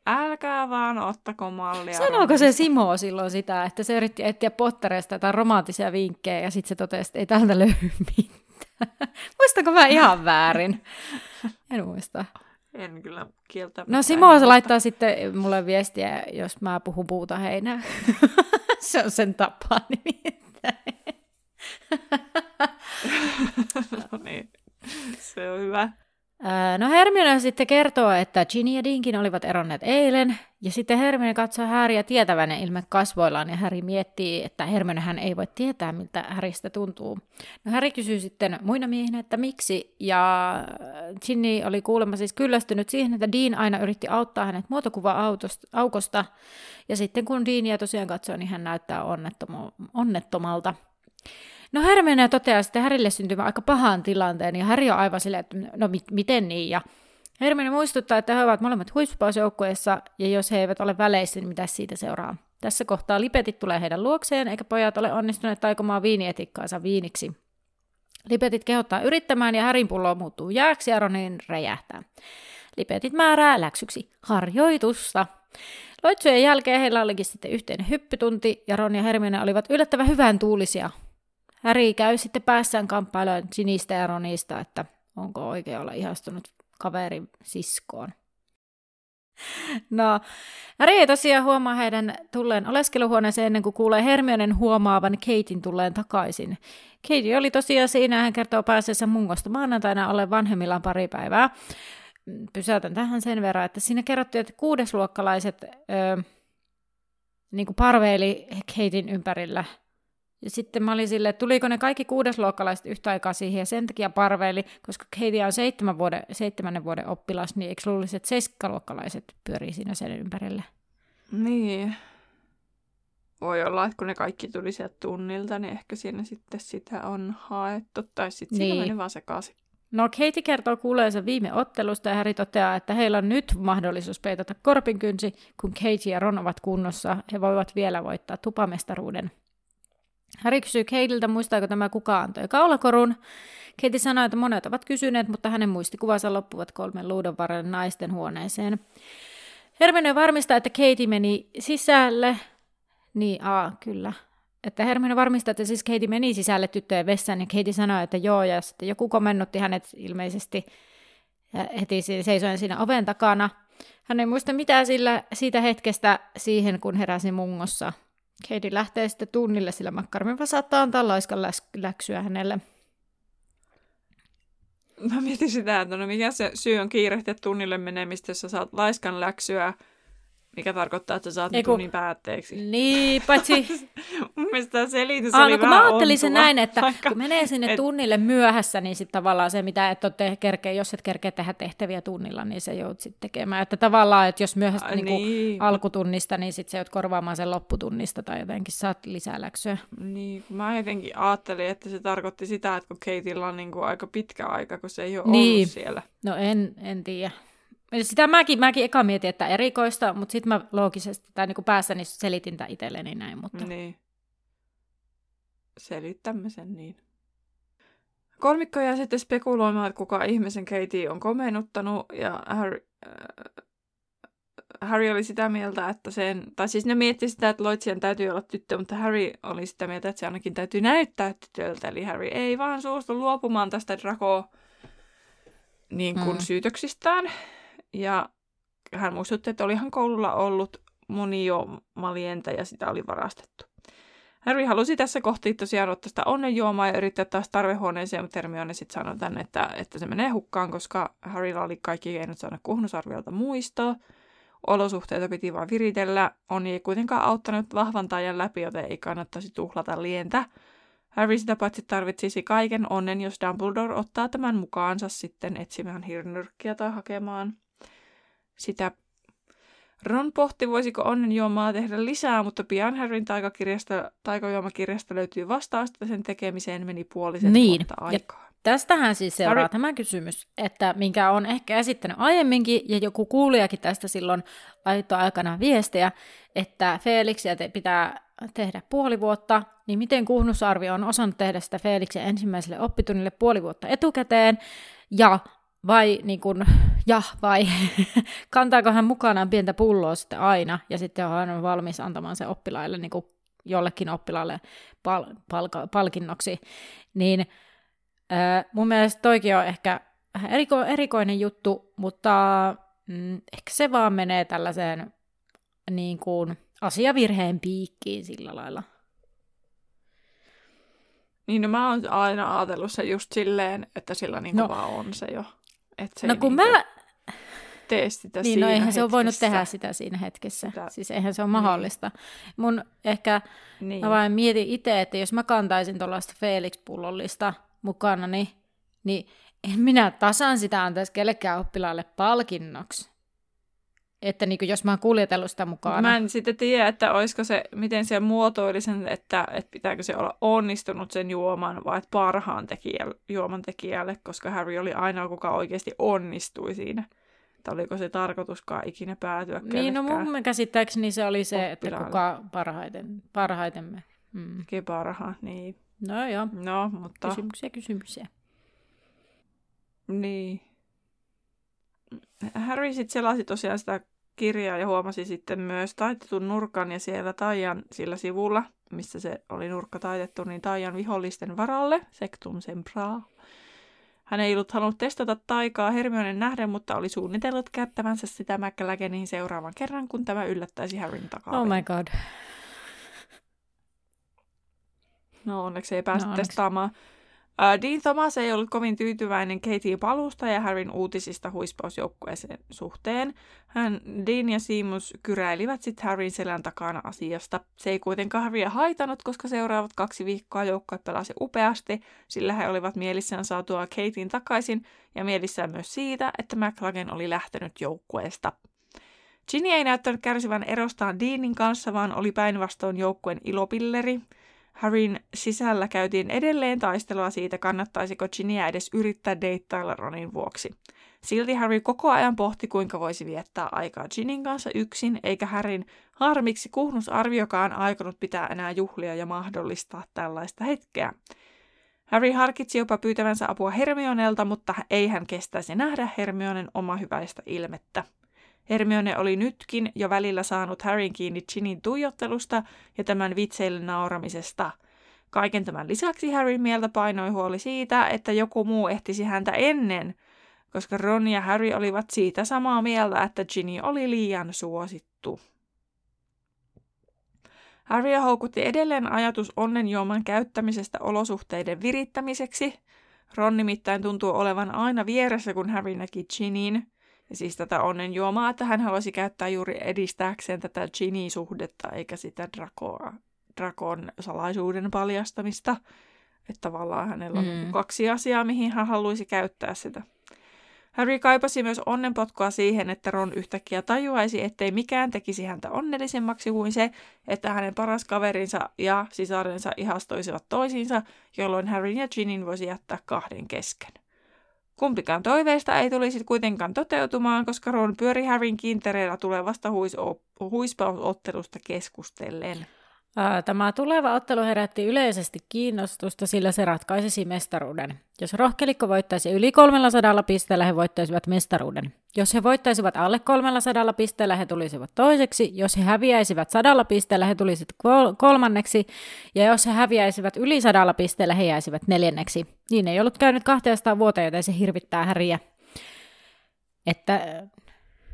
Älkää vaan ottako mallia. Sanoiko se Simo silloin sitä, että se yritti etsiä Pottereista jotain romanttisia vinkkejä ja sitten se totesi, että ei täältä löydy mitään. <laughs> Muistako mä ihan väärin? En muista. En kyllä kieltä. No Simo se laittaa sitten mulle viestiä, jos mä puhun puuta heinää. <laughs> se on sen tapa nimittäin. <laughs> no niin, se on hyvä. No Hermione sitten kertoo, että Ginny ja Dinkin olivat eronneet eilen, ja sitten Hermione katsoo Häriä tietävänne ilme kasvoillaan, ja Häri miettii, että hän ei voi tietää, miltä Häristä tuntuu. No Häri kysyy sitten muina miehinä, että miksi, ja Ginny oli kuulemma siis kyllästynyt siihen, että Dean aina yritti auttaa hänet muotokuva-aukosta, ja sitten kun Deania tosiaan katsoo, niin hän näyttää onnettomalta. No Hermione toteaa sitten Härille syntymä aika pahan tilanteen, ja Häri on aivan silleen, että no mit, miten niin, ja Hermione muistuttaa, että he ovat molemmat huispausjoukkueessa, ja jos he eivät ole väleissä, niin mitä siitä seuraa? Tässä kohtaa lipetit tulee heidän luokseen, eikä pojat ole onnistuneet taikomaan viinietikkaansa viiniksi. Lipetit kehottaa yrittämään, ja Härin pullo muuttuu jääksi, ja Ronin räjähtää. Lipetit määrää läksyksi harjoitusta. Loitsujen jälkeen heillä olikin sitten yhteinen hyppytunti, ja Ron ja Hermione olivat yllättävän hyvän tuulisia Harry käy sitten päässään kamppailemaan Ginistä ja Ronista, että onko oikein olla ihastunut kaverin siskoon. No, Harry ei tosiaan huomaa heidän tulleen oleskeluhuoneeseen ennen kuin kuulee Hermionen huomaavan Katein tulleen takaisin. Kate oli tosiaan siinä, hän kertoo pääseensä mungosta maanantaina ollen vanhemmillaan pari päivää. Pysäytän tähän sen verran, että siinä kerrottiin, että kuudesluokkalaiset öö, niin kuin parveili Katein ympärillä – ja sitten mä olin silleen, että tuliko ne kaikki kuudesluokkalaiset yhtä aikaa siihen ja sen takia parveili, koska Katie on seitsemän vuoden, seitsemännen vuoden oppilas, niin eikö luulisi, että seiskaluokkalaiset pyörii siinä sen ympärille? Niin. Voi olla, että kun ne kaikki tuli sieltä tunnilta, niin ehkä siinä sitten sitä on haettu, tai sitten niin. siinä meni vaan sekaisin. No Katie kertoo kuuleensa viime ottelusta ja Harry toteaa, että heillä on nyt mahdollisuus peitata korpinkynsi, kun Katie ja Ron ovat kunnossa. He voivat vielä voittaa tupamestaruuden. Harry kysyy Kateiltä, muistaako tämä kuka antoi kaulakorun. Katie sanoi, että monet ovat kysyneet, mutta hänen muistikuvansa loppuvat kolmen luudon varrelle naisten huoneeseen. Hermione varmistaa, että Katie meni sisälle. Niin, aa, kyllä. Että Hermione varmistaa, että siis Katie meni sisälle tyttöjen vessaan, ja Katie sanoi, että joo, ja sitten joku komennutti hänet ilmeisesti heti seisoen siinä oven takana. Hän ei muista mitään sillä, siitä hetkestä siihen, kun heräsi mungossa – Katie lähtee sitten tunnille, sillä Makkarmiva saattaa antaa laiskan läksyä hänelle. Mä mietin sitä, että no mikä se syy on kiirehtiä tunnille menemistä, jos sä saat laiskan läksyä mikä tarkoittaa, että sä saat Eiku, tunnin päätteeksi. Niin, paitsi... <laughs> Mun mielestä tämä selitys Aa, oli no, kun mä ajattelin sen näin, että <laughs> vaikka... kun menee sinne et... tunnille myöhässä, niin sitten tavallaan se, mitä et ole kerkeä, jos et kerkeä tehdä tehtäviä tunnilla, niin se joudut sitten tekemään. Että tavallaan, että jos myöhästä niin niin. alkutunnista, niin sitten se joudut korvaamaan sen lopputunnista tai jotenkin saat lisää läksyä. Niin, mä jotenkin ajattelin, että se tarkoitti sitä, että kun Keitillä on niin kuin aika pitkä aika, kun se ei ole niin. ollut siellä. No en, en tiedä. Sitä mäkin, mäkin eka mietin, että erikoista, mutta sitten mä loogisesti tai niin päässäni selitin tämän itselleni näin. Mutta... Niin. Selittämme sen niin. Kolmikko jää sitten spekuloimaan, että kuka ihmisen Katie on komennuttanut, ja Harry, äh, Harry oli sitä mieltä, että sen, tai siis ne mietti sitä, että Loitsien täytyy olla tyttö, mutta Harry oli sitä mieltä, että se ainakin täytyy näyttää tytöltä, eli Harry ei vaan suostu luopumaan tästä Draco niin kuin mm. syytöksistään. Ja hän muistutti, että olihan koululla ollut moni jo malienta ja sitä oli varastettu. Harry halusi tässä kohti tosiaan ottaa sitä onnenjuomaa ja yrittää taas tarvehuoneeseen, mutta Hermione sitten sanoi tänne, että, että se menee hukkaan, koska Harrylla oli kaikki keinot saada kuhnusarviolta muistoa. Olosuhteita piti vain viritellä. On ei kuitenkaan auttanut vahvan tajan läpi, joten ei kannattaisi tuhlata lientä. Harry sitä paitsi tarvitsisi kaiken onnen, jos Dumbledore ottaa tämän mukaansa sitten etsimään hirnyrkkiä tai hakemaan sitä Ron pohti, voisiko onnenjuomaa tehdä lisää, mutta pian Harryn taikajuomakirjasta löytyy vastaus, että sen tekemiseen meni puolisen niin. vuotta aikaa. Tästähän siis seuraa Harry... tämä kysymys, että minkä on ehkä esittänyt aiemminkin, ja joku kuulijakin tästä silloin laittoi aikana viestiä, että Felixia te pitää tehdä puoli vuotta, niin miten kuhnusarvio on osannut tehdä sitä Felixin ensimmäiselle oppitunnille puoli vuotta etukäteen, ja vai, niin kun, <laughs> ja vai <laughs> kantaako hän mukanaan pientä pulloa sitten aina, ja sitten on hän valmis antamaan se oppilaille niin jollekin oppilaalle pal- palka- palkinnoksi, niin äh, mun mielestä toikin on ehkä vähän eriko- erikoinen juttu, mutta mm, ehkä se vaan menee tällaiseen niin kuin, asiavirheen piikkiin sillä lailla. Niin, no mä oon aina ajatellut se just silleen, että sillä niin no. vaan on se jo. Että se no kun niin mä... Tee sitä niin, no eihän hetkessä. se ole voinut tehdä sitä siinä hetkessä. Sitä... Siis eihän se ole mahdollista. Niin. Mun ehkä, niin. mä vain mietin itse, että jos mä kantaisin tuollaista Felix-pullollista mukana, niin, niin en minä tasan sitä antaisi kellekään oppilaalle palkinnoksi. Että niin jos mä oon kuljetellut sitä mukaan. Mä en sitten tiedä, että olisiko se, miten se muotoili sen, että, että pitääkö se olla onnistunut sen juoman vai että parhaan tekijälle, juoman tekijälle, koska Harry oli ainoa, kuka oikeasti onnistui siinä. Että oliko se tarkoituskaan ikinä päätyä Niin, no mun käsittääkseni se oli se, että kuka parhaiten, parhaiten me. Mm. Parhaan, niin. No joo. No, mutta... Kysymyksiä, kysymyksiä. Niin. Harry sitten selasi tosiaan sitä kirjaa ja huomasi sitten myös taitetun nurkan ja siellä Taijan sillä sivulla, missä se oli nurkka taitettu, niin Taijan vihollisten varalle, Sectum Sempraa. Hän ei ollut halunnut testata taikaa Hermionen nähden, mutta oli suunnitellut käyttävänsä sitä McLageniin seuraavan kerran, kun tämä yllättäisi Harryn takaa. Oh my god. No onneksi ei päästä no, testaamaan. Dean Thomas ei ollut kovin tyytyväinen Katie palusta ja Harryn uutisista huispausjoukkueen suhteen. Hän, Dean ja Seamus kyräilivät sitten Harryn selän takana asiasta. Se ei kuitenkaan Harrya haitanut, koska seuraavat kaksi viikkoa joukkue pelasi upeasti, sillä he olivat mielissään saatua Katien takaisin ja mielissään myös siitä, että McLagan oli lähtenyt joukkueesta. Ginny ei näyttänyt kärsivän erostaan Deanin kanssa, vaan oli päinvastoin joukkueen ilopilleri – Harryn sisällä käytiin edelleen taistelua siitä, kannattaisiko Ginnyä edes yrittää deittailla Ronin vuoksi. Silti Harry koko ajan pohti, kuinka voisi viettää aikaa Ginin kanssa yksin, eikä Harryn harmiksi kuhnusarviokaan aikonut pitää enää juhlia ja mahdollistaa tällaista hetkeä. Harry harkitsi jopa pyytävänsä apua Hermionelta, mutta ei hän kestäisi nähdä Hermionen oma hyväistä ilmettä. Hermione oli nytkin jo välillä saanut Harryn kiinni Ginin tuijottelusta ja tämän vitseille nauramisesta. Kaiken tämän lisäksi Harryn mieltä painoi huoli siitä, että joku muu ehtisi häntä ennen, koska Ron ja Harry olivat siitä samaa mieltä, että Ginny oli liian suosittu. Harry houkutti edelleen ajatus onnenjuoman käyttämisestä olosuhteiden virittämiseksi. Ron nimittäin tuntuu olevan aina vieressä, kun Harry näki Ginin. Siis tätä onnenjuomaa, että hän haluaisi käyttää juuri edistääkseen tätä Ginny-suhdetta, eikä sitä Dracoa, Drakon salaisuuden paljastamista. Että tavallaan hänellä on mm. kaksi asiaa, mihin hän haluaisi käyttää sitä. Harry kaipasi myös onnenpotkua siihen, että Ron yhtäkkiä tajuaisi, ettei mikään tekisi häntä onnellisemmaksi kuin se, että hänen paras kaverinsa ja sisarensa ihastoisivat toisiinsa, jolloin Harry ja Ginin voisi jättää kahden kesken. Kumpikaan toiveista ei tulisi kuitenkaan toteutumaan, koska Ron pyöri Harryn kintereillä tulevasta huis- huispausottelusta keskustellen. Tämä tuleva ottelu herätti yleisesti kiinnostusta, sillä se ratkaisisi mestaruuden. Jos rohkelikko voittaisi yli 300 pisteellä, he voittaisivat mestaruuden. Jos he voittaisivat alle 300 pisteellä, he tulisivat toiseksi. Jos he häviäisivät 100 pisteellä, he tulisivat kolmanneksi. Ja jos he häviäisivät yli 100 pisteellä, he jäisivät neljänneksi. Niin ei ollut käynyt 200 vuoteen, joten se hirvittää häriä. Että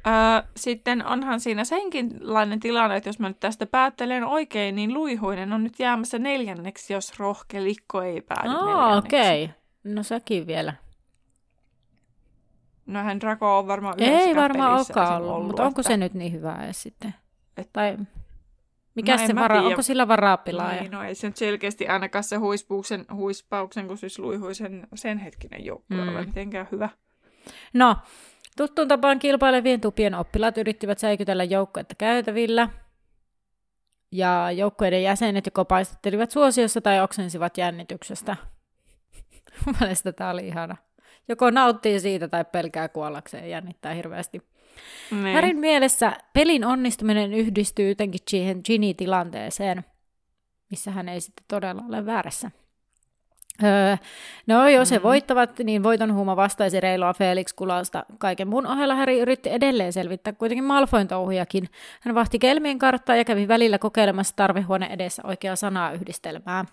Öö, sitten onhan siinä senkinlainen tilanne, että jos mä nyt tästä päättelen oikein, niin Luihuinen on nyt jäämässä neljänneksi, jos rohkelikko ei päädy oh, okei. Okay. No sekin vielä. No hän Draco on varmaan Ei varmaan olekaan ollut, ollut, mutta onko että... se nyt niin hyvä edes sitten? Et... Tai mikä no se vara, onko sillä varaa pilaa? Niin, no ei se nyt selkeästi ainakaan se huispauksen, huispauksen kun siis luihuisen sen hetkinen joukkue mm. ole mitenkään hyvä. No, Tuttuun tapaan kilpailevien tupien oppilaat yrittivät säikytellä joukkuetta käytävillä, ja joukkueiden jäsenet joko paistattelivat suosiossa tai oksensivat jännityksestä. <laughs> Mun mielestä tämä oli ihana. Joko nauttii siitä tai pelkää kuollakseen, jännittää hirveästi. Niin. Härin mielessä pelin onnistuminen yhdistyy jotenkin siihen Ginny-tilanteeseen, missä hän ei sitten todella ole väärässä. Öö, no jos he mm. voittavat, niin voiton huuma vastaisi reilua Felix Kulausta. Kaiken muun ohella Harry yritti edelleen selvittää kuitenkin Malfoin touhujakin. Hän vahti kelmien karttaa ja kävi välillä kokeilemassa tarvehuone edessä oikeaa sanaa yhdistelmää.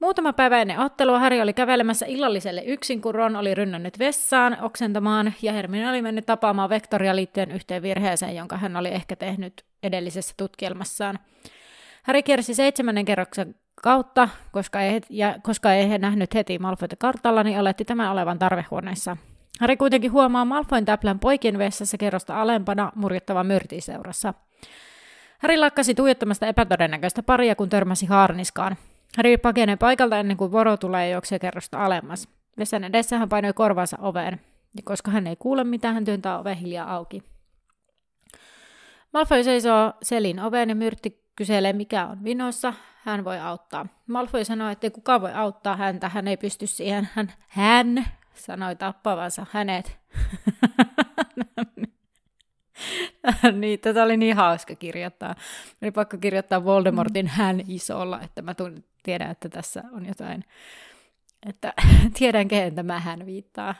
Muutama päivä ennen ottelua Harry oli kävelemässä illalliselle yksin, kun Ron oli rynnännyt vessaan oksentamaan, ja Hermione oli mennyt tapaamaan Vektoria liittyen yhteen virheeseen, jonka hän oli ehkä tehnyt edellisessä tutkielmassaan. Harry kiersi seitsemännen kerroksen kautta, koska ei, ja koska ei nähnyt heti Malfoyta kartalla, niin oletti tämän olevan tarvehuoneessa. Harry kuitenkin huomaa Malfoyn täplän poikien vessassa kerrosta alempana murjottava myrtiseurassa. Harry lakkasi tuijottamasta epätodennäköistä paria, kun törmäsi haarniskaan. Harry pakenee paikalta ennen kuin voro tulee juoksee kerrosta alemmas. Vessan edessä hän painoi korvansa oveen, ja koska hän ei kuule mitään, hän työntää oven hiljaa auki. Malfoy seisoo selin oveen ja myrtti kyselee, mikä on vinossa. Hän voi auttaa. Malfoy sanoo, että kuka voi auttaa häntä, hän ei pysty siihen. Hän, hän sanoi tappavansa hänet. <laughs> niin, tätä oli niin hauska kirjoittaa. Oli pakko kirjoittaa Voldemortin mm. hän isolla, että mä tunnen, tiedän, että tässä on jotain, että <laughs> tiedän, kehen tämä hän viittaa.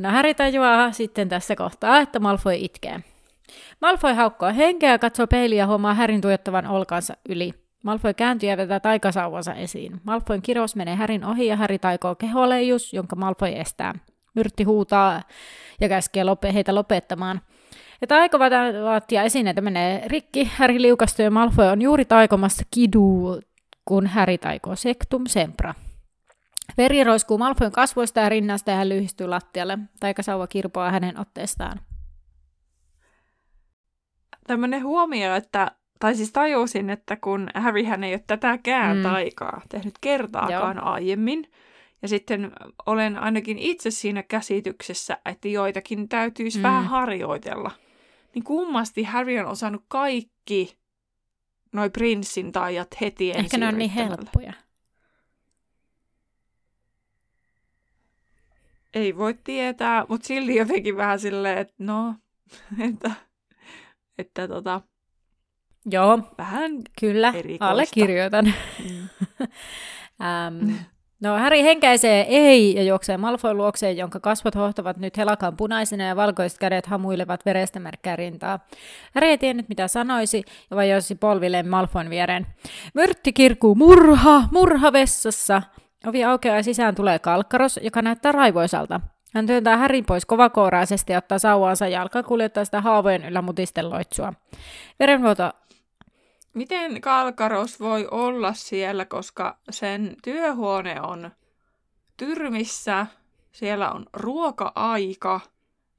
No Harry tajuaa sitten tässä kohtaa, että Malfoy itkee. Malfoy haukkoa henkeä, katsoo peiliä ja huomaa Härin tuijottavan olkansa yli. Malfoy kääntyy ja vetää taikasauvansa esiin. Malfoyn kirous menee Härin ohi ja Häri taikoo keholeijus, jonka Malfoy estää. Myrtti huutaa ja käskee lope- heitä lopettamaan. Ja taikovat ja esineitä menee rikki. Häri liukastuu ja Malfoy on juuri taikomassa kidu, kun Häri taikoo sektum sempra. Veri roiskuu Malfoyn kasvoista ja rinnasta ja hän lyhistyy lattialle. Taikasauva kirpoaa hänen otteestaan tämmöinen huomio, että, tai siis tajusin, että kun Harryhän ei ole tätäkään mm. taikaa tehnyt kertaakaan Joo. aiemmin, ja sitten olen ainakin itse siinä käsityksessä, että joitakin täytyisi mm. vähän harjoitella. Niin kummasti Harry on osannut kaikki noi prinssin taijat heti Ehkä ne on niin helppoja. Ei voi tietää, mutta silti jotenkin vähän silleen, että no, <laughs> että että tota, Joo, vähän kyllä, erikoista. allekirjoitan. Mm. <laughs> ähm, no Häri henkäisee ei ja juoksee Malfoyn luokseen, jonka kasvot hohtavat nyt helakan punaisena ja valkoiset kädet hamuilevat verestä märkää rintaa. Häri ei tiennyt mitä sanoisi ja vajosi polvilleen Malfoyn viereen. Myrtti kirkuu murha, murha vessassa. Ovi aukeaa ja sisään tulee kalkkaros, joka näyttää raivoisalta. Hän työntää Härin pois kovakooraisesti ja ottaa sauvaansa ja alkaa kuljettaa sitä haavojen yllä mutisten loitsua. Verenvuoto... Miten Kalkaros voi olla siellä, koska sen työhuone on tyrmissä, siellä on ruoka-aika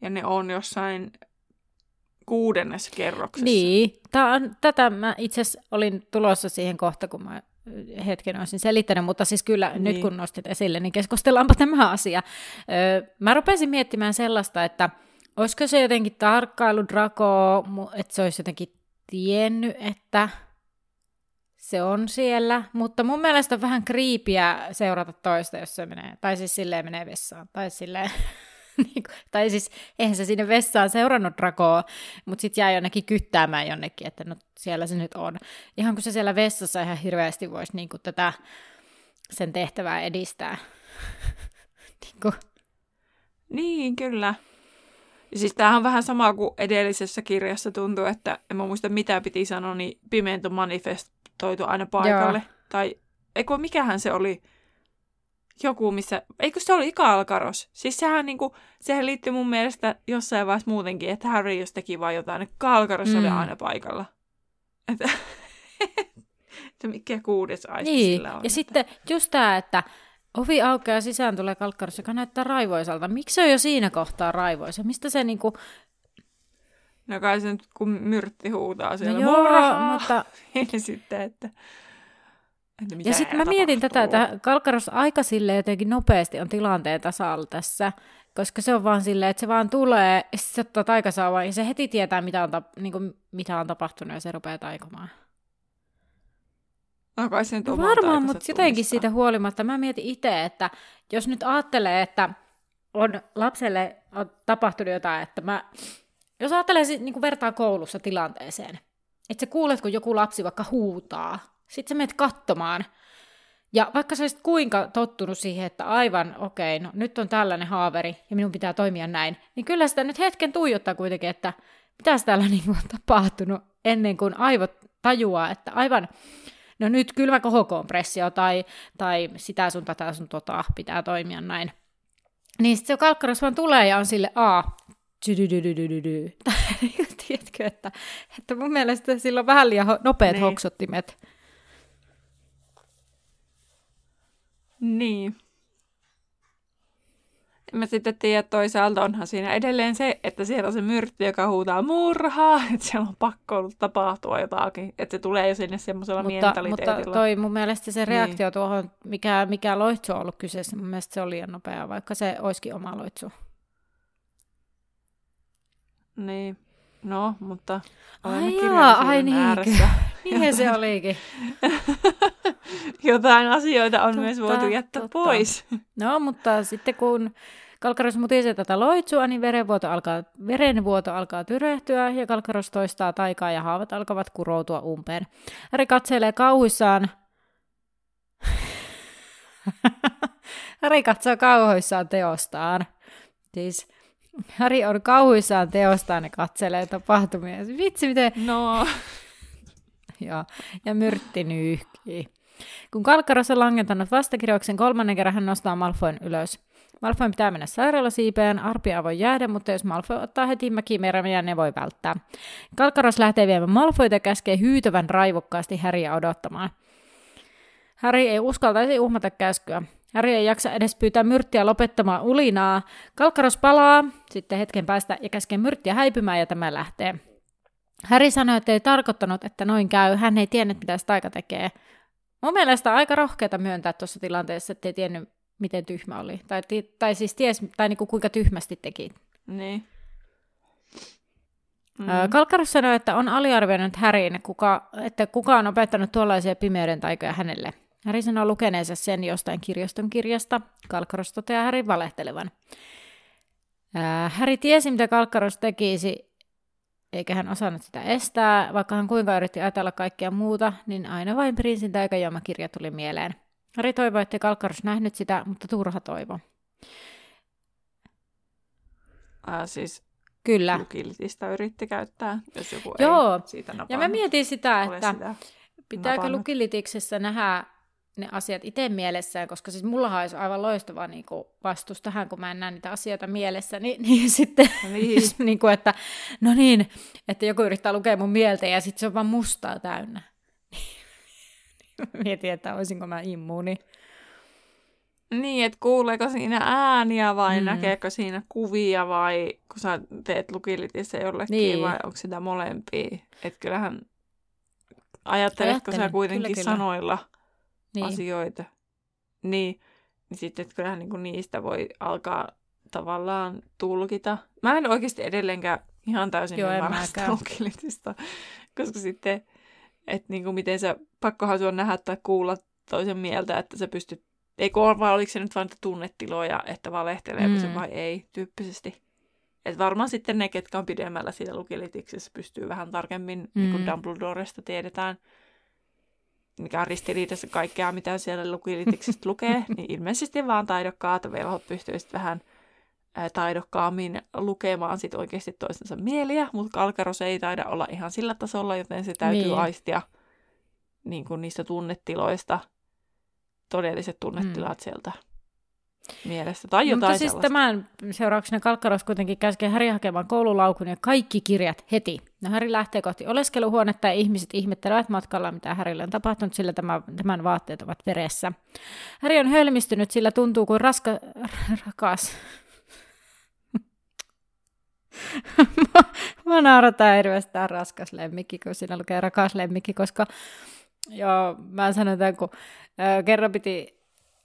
ja ne on jossain kuudennessa kerroksessa. Niin, Tää on, tätä mä itse olin tulossa siihen kohta, kun mä hetken olisin selittänyt, mutta siis kyllä niin. nyt kun nostit esille, niin keskustellaanpa tämä asia. Öö, mä rupesin miettimään sellaista, että olisiko se jotenkin tarkkailu Draco, että se olisi jotenkin tiennyt, että se on siellä, mutta mun mielestä on vähän kriipiä seurata toista, jos se menee, tai siis silleen menee vessaan, tai silleen <laughs> tai siis eihän se sinne vessaan seurannut Drakoa, mutta sitten jäi jonnekin kyttäämään jonnekin, että no siellä se nyt on. Ihan kun se siellä vessassa ihan hirveästi voisi niin kuin, tätä sen tehtävää edistää. <laughs> niin, kuin. niin, kyllä. Siis tämähän on vähän sama kuin edellisessä kirjassa tuntuu, että en mä muista mitä piti sanoa, niin Pimento manifestoitu aina paikalle. Joo. Tai eikö mikähän se oli? Joku, missä, eikö se oli Kalkaros? Siis sehän, niinku, sehän liittyy mun mielestä jossain vaiheessa muutenkin, että Harry jos teki vaan jotain, että Kalkaros mm. oli aina paikalla. Että, <laughs> että mikä kuudes aisti niin. sillä on. Ja että... sitten just tämä, että ovi aukeaa sisään tulee Kalkaros, joka näyttää raivoisalta. Miksi se on jo siinä kohtaa raivoisa? Mistä se niinku... No kai se nyt, kun myrtti huutaa siellä, no joo, mutta... <laughs> niin sitten, että... Että ja sitten mä mietin tätä, että Kalkaros aika sille jotenkin nopeasti on tilanteen tasalla tässä, koska se on vaan silleen, että se vaan tulee, ja sitten se ottaa taikasauvan, ja se heti tietää, mitä on, ta- niin kuin, mitä on tapahtunut, ja se rupeaa taikomaan. No kai se nyt No varmaan, mutta jotenkin siitä huolimatta mä mietin itse, että jos nyt ajattelee, että on lapselle on tapahtunut jotain, että mä, jos ajattelee niin kuin vertaa koulussa tilanteeseen, että sä kuulet, kun joku lapsi vaikka huutaa, sit sä menet katsomaan, ja vaikka sä olisit kuinka tottunut siihen, että aivan okei, okay, no nyt on tällainen haaveri ja minun pitää toimia näin, niin kyllä sitä nyt hetken tuijottaa kuitenkin, että mitä täällä <laughs> niin on tapahtunut ennen kuin aivot tajuaa, että aivan, no nyt kylmä kohokompressio tai, tai sitä sun tätä sun tota pitää toimia näin. Niin sitten se kalkkaros vaan tulee ja on sille a, tiedätkö, että, että mun mielestä sillä on vähän liian nopeat Niin. hoksottimet. Niin. En Mä sitten tiedä, toisaalta onhan siinä edelleen se, että siellä on se myrtti, joka huutaa murhaa, että siellä on pakko ollut tapahtua jotakin, että se tulee jo sinne semmoisella Mutta, mentaliteetilla. mutta toi mun mielestä se Niin. reaktio tuohon, mikä, mikä loitsu on ollut kyseessä, mun mielestä se on liian nopea, vaikka se olisikin oma loitsu. Niin. No, mutta Ai olemme jaa, kirjallisuuden ai ääressä. Niinhän se olikin. <laughs> Jotain asioita on Totta, myös voitu jättää totta. pois. <laughs> No, mutta sitten kun Kalkkaros mutisee tätä loitsua, niin verenvuoto alkaa, verenvuoto alkaa tyrehtyä ja Kalkkaros toistaa taikaa ja haavat alkavat kuroutua umpeen. Häri katselee kauhuissaan. <laughs> Häri katsoo kauhuissaan teostaan. Siis Häri on kauhuissaan teostaan ja katselee tapahtumia. Vitsi, miten No, <laughs> ja, ja myrtti nyyhkii. Kun Kalkkaros on langentanut vastakirjauksen kolmannen kerran, hän nostaa Malfoyn ylös. Malfoyn pitää mennä sairaalasiipeen, arpia voi jäädä, mutta jos Malfoy ottaa heti mäkimermiä, ne voi välttää. Kalkkaros lähtee viemään Malfoyta ja käskee hyytävän raivokkaasti Häriä odottamaan. Häri ei uskaltaisi uhmata käskyä. Häri ei jaksa edes pyytää myrttiä lopettamaan ulinaa. Kalkkaros palaa sitten hetken päästä ja käskee myrttiä häipymään ja tämä lähtee. Häri sanoi, että ei tarkoittanut, että noin käy. Hän ei tiennyt, mitä se taika tekee. Mun mielestä on aika rohkeata myöntää tuossa tilanteessa, että ei tiennyt, miten tyhmä oli. Tai, tai siis ties, tai niinku kuinka tyhmästi teki. niin. Mm. Kalkkaros sanoi, että on aliarvioinut Häriin, kuka, että kuka on opettanut tuollaisia pimeyden taikoja hänelle. Häri sanoo lukeneensa sen jostain kirjaston kirjasta. Kalkkaros toteaa Härin valehtelevan. Häri tiesi, mitä Kalkkaros tekisi, eikä hän osannut sitä estää. Vaikka hän kuinka yritti ajatella kaikkea muuta, niin aina vain prinssin taikajuomakirja tuli mieleen. Häri toivoi, ettei Kalkkaros nähnyt sitä, mutta turha toivo. Äh, siis Kyllä. lukilitistä yritti käyttää, jos joku Joo. ei siitä napannut. Ja mä mietin sitä, ole että sitä pitääkö napannut. lukilitiksessä nähdä ne asiat itse mielessään, koska siis mullahan olisi aivan loistava niin kuin vastus tähän, kun mä en näe niitä asioita mielessä, niin, <laughs> niin sitten, Niin. <laughs> jos, niin kuin, että no niin, että joku yrittää lukea mun mieltä ja sitten se on vaan mustaa täynnä. <laughs> Mietin, että olisinko mä immuuni. Niin, että kuuleeko siinä ääniä vai Mm. näkeekö siinä kuvia vai kun sä teet lukilitissä jollekin Niin. vai onko sitä molempia. Että kyllähän ajatteletko sä kuitenkin kyllä, kyllä. sanoilla Niin. asioita. Niin, niin sitten että kyllähän niinku niistä voi alkaa tavallaan tulkita. Mä en oikeasti edelleenkään ihan täysin Joo, ymmärrä sitä koska sitten, että niinku miten sä, pakkohan on nähdä tai kuulla toisen mieltä, että sä pystyt, ei kun vai oliko se nyt vain tunnetiloja, että valehteleeko mm. Se vai ei, tyyppisesti. Että varmaan sitten ne, ketkä on pidemmällä siinä lukilitiksessä, pystyy vähän tarkemmin, mm. niin kuin. Dumbledoresta tiedetään, mikä on ristiriidassa kaikkea, mitä siellä lukilitiksestä <laughs> lukee, niin ilmeisesti vaan taidokkaat velhot pystyisivät vähän taidokkaammin lukemaan sit oikeasti toistensa mieliä, mutta Kalkaros ei taida olla ihan sillä tasolla, joten se täytyy niin. aistia niin kuin niistä tunnetiloista, todelliset tunnetilat mm. sieltä mielestä tai jotain mutta siis sellaista. tämän seurauksena Kalkkaros kuitenkin käskee Häri hakemaan koululaukun ja kaikki kirjat heti. No Häri lähtee kohti oleskeluhuonetta ja ihmiset ihmettelevät matkalla, mitä Härille on tapahtunut, sillä tämä, tämän vaatteet ovat veressä. Häri on hölmistynyt, sillä tuntuu kuin raska, <laughs> rakas. <laughs> Mä naurataan hirveästi tämä raskas lemmikki, kun siinä lukee rakas lemmikki, koska joo, mä sanon tämän, kun kerran piti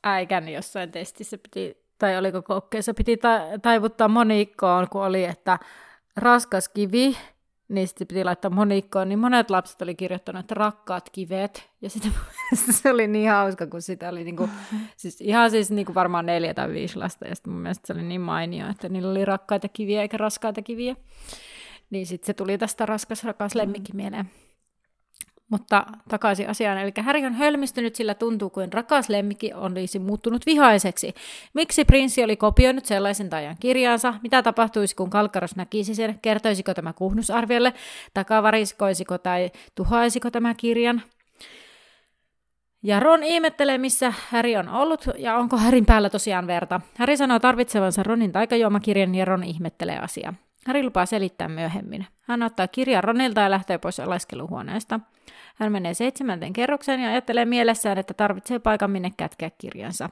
äikän jossain testissä piti, tai oliko kokeessa, piti ta- taivuttaa monikkoon, kun oli, että raskas kivi, niin sitten piti laittaa monikkoon, niin monet lapset oli kirjoittanut, että rakkaat kivet. Ja sitten <laughs> se oli niin hauska, kun sitä oli niinku, siis ihan siis niinku varmaan neljä tai viisi lasta, ja sitten mun mielestä se oli niin mainio, että niillä oli rakkaita kiviä eikä raskaita kiviä. Niin sitten se tuli tästä raskas, rakas lemmikki mieleen. Mutta takaisin asiaan, eli Häri on hölmistynyt, sillä tuntuu kuin rakas lemmikki olisi muuttunut vihaiseksi. Miksi prinssi oli kopioinut sellaisen tajan kirjaansa? Mitä tapahtuisi, kun Kalkkaros näkisi sen? Kertoisiko tämä kuhnusarviolle? Takavariskoisiko tai tuhaisiko tämä kirjan? Ja Ron ihmettelee, missä Häri on ollut ja onko Härin päällä tosiaan verta. Häri sanoo tarvitsevansa Ronin taikajuomakirjan ja Ron ihmettelee asiaa. Häri lupaa selittää myöhemmin. Hän ottaa kirjan Ronilta ja lähtee pois oleskeluhuoneesta. Hän menee seitsemänteen kerrokseen ja ajattelee mielessään, että tarvitsee paikan minne kätkeä kirjansa.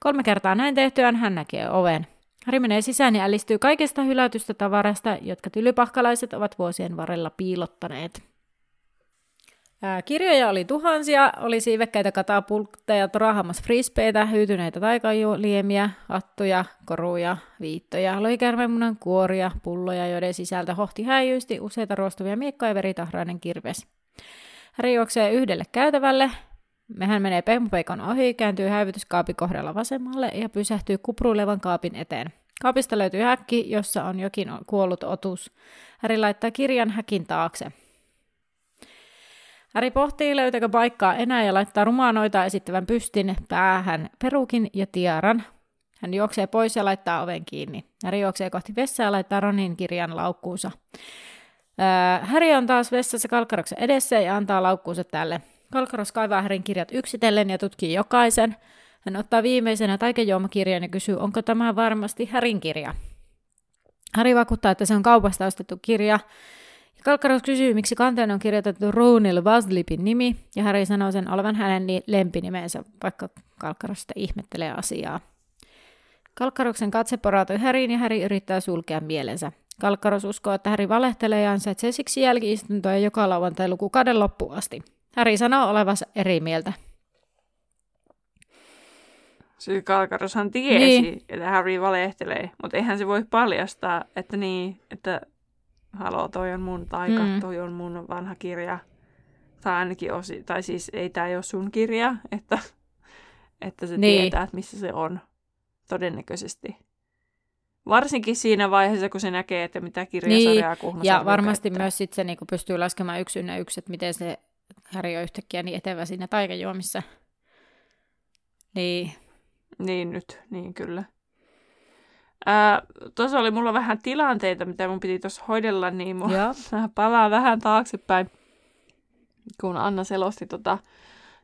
Kolme kertaa näin tehtyään hän näkee oven. Harry menee sisään ja ällistyy kaikesta hylätystä tavarasta, jotka tylypahkalaiset ovat vuosien varrella piilottaneet. Kirjoja oli tuhansia, oli siivekkäitä katapultteja, torahammas frisbeitä, hyytyneitä taikaliemiä, hattuja, koruja, viittoja, loikärmemunan kuoria, pulloja, joiden sisältä hohti häijysti useita ruostuvia miekkoja ja veritahrainen kirves. Harry juoksee yhdelle käytävälle. Mehän menee Pempeikon ohi, kääntyy häivytyskaapin kohdalla vasemmalle ja pysähtyy kupruilevan kaapin eteen. Kaapista löytyy häkki, jossa on jokin kuollut otus. Harry laittaa kirjan häkin taakse. Harry pohtii, löytääkö paikkaa enää ja laittaa rumaanoita esittävän pystin päähän perukin ja tiaran. Hän juoksee pois ja laittaa oven kiinni. Harry juoksee kohti vessaa ja laittaa Ronin kirjan laukkuunsa. Häri on taas vessassa Kalkkaroksen edessä ja antaa laukkuunsa tälle. Kalkkaros kaivaa Härin kirjat yksitellen ja tutkii jokaisen. Hän ottaa viimeisenä taikejuomakirjan ja kysyy, onko tämä varmasti Härin kirja. Häri vakuuttaa, että se on kaupasta ostettu kirja. Kalkkaros kysyy, miksi kanteen on kirjoitettu Roonil Vaslipin nimi, ja Häri sanoo sen olevan hänen lempinimensä, vaikka Kalkkaros sitä ihmettelee asiaa. Kalkkaroksen katse porautui Häriin ja Häri yrittää sulkea mielensä. Kalkkaros uskoo, että Häri valehtelee ja ansaitsee siksi jälkiistuntoja joka lauantai lukukauden loppuun asti. Häri sanoo olevansa eri mieltä. Siis Kalkaroshan tiesi, niin. että Harry valehtelee, mutta eihän se voi paljastaa, että niin, että halo, toi on mun taika, mm. toi on mun vanha kirja. Tai ainakin osi, tai siis ei tämä ole sun kirja, että, että se niin. tietää, että missä se on todennäköisesti. Varsinkin siinä vaiheessa, kun se näkee, että mitä kirjasarjaa niin, Ja varmasti käyttää. myös sit se niin pystyy laskemaan yksi ynnä yksi, että miten se Häri on yhtäkkiä niin etevä siinä taikajuomissa. Niin. Niin nyt, niin kyllä. Tuossa oli mulla vähän tilanteita, mitä mun piti tuossa hoidella, niin mun <laughs> palaa vähän taaksepäin, kun Anna selosti tota,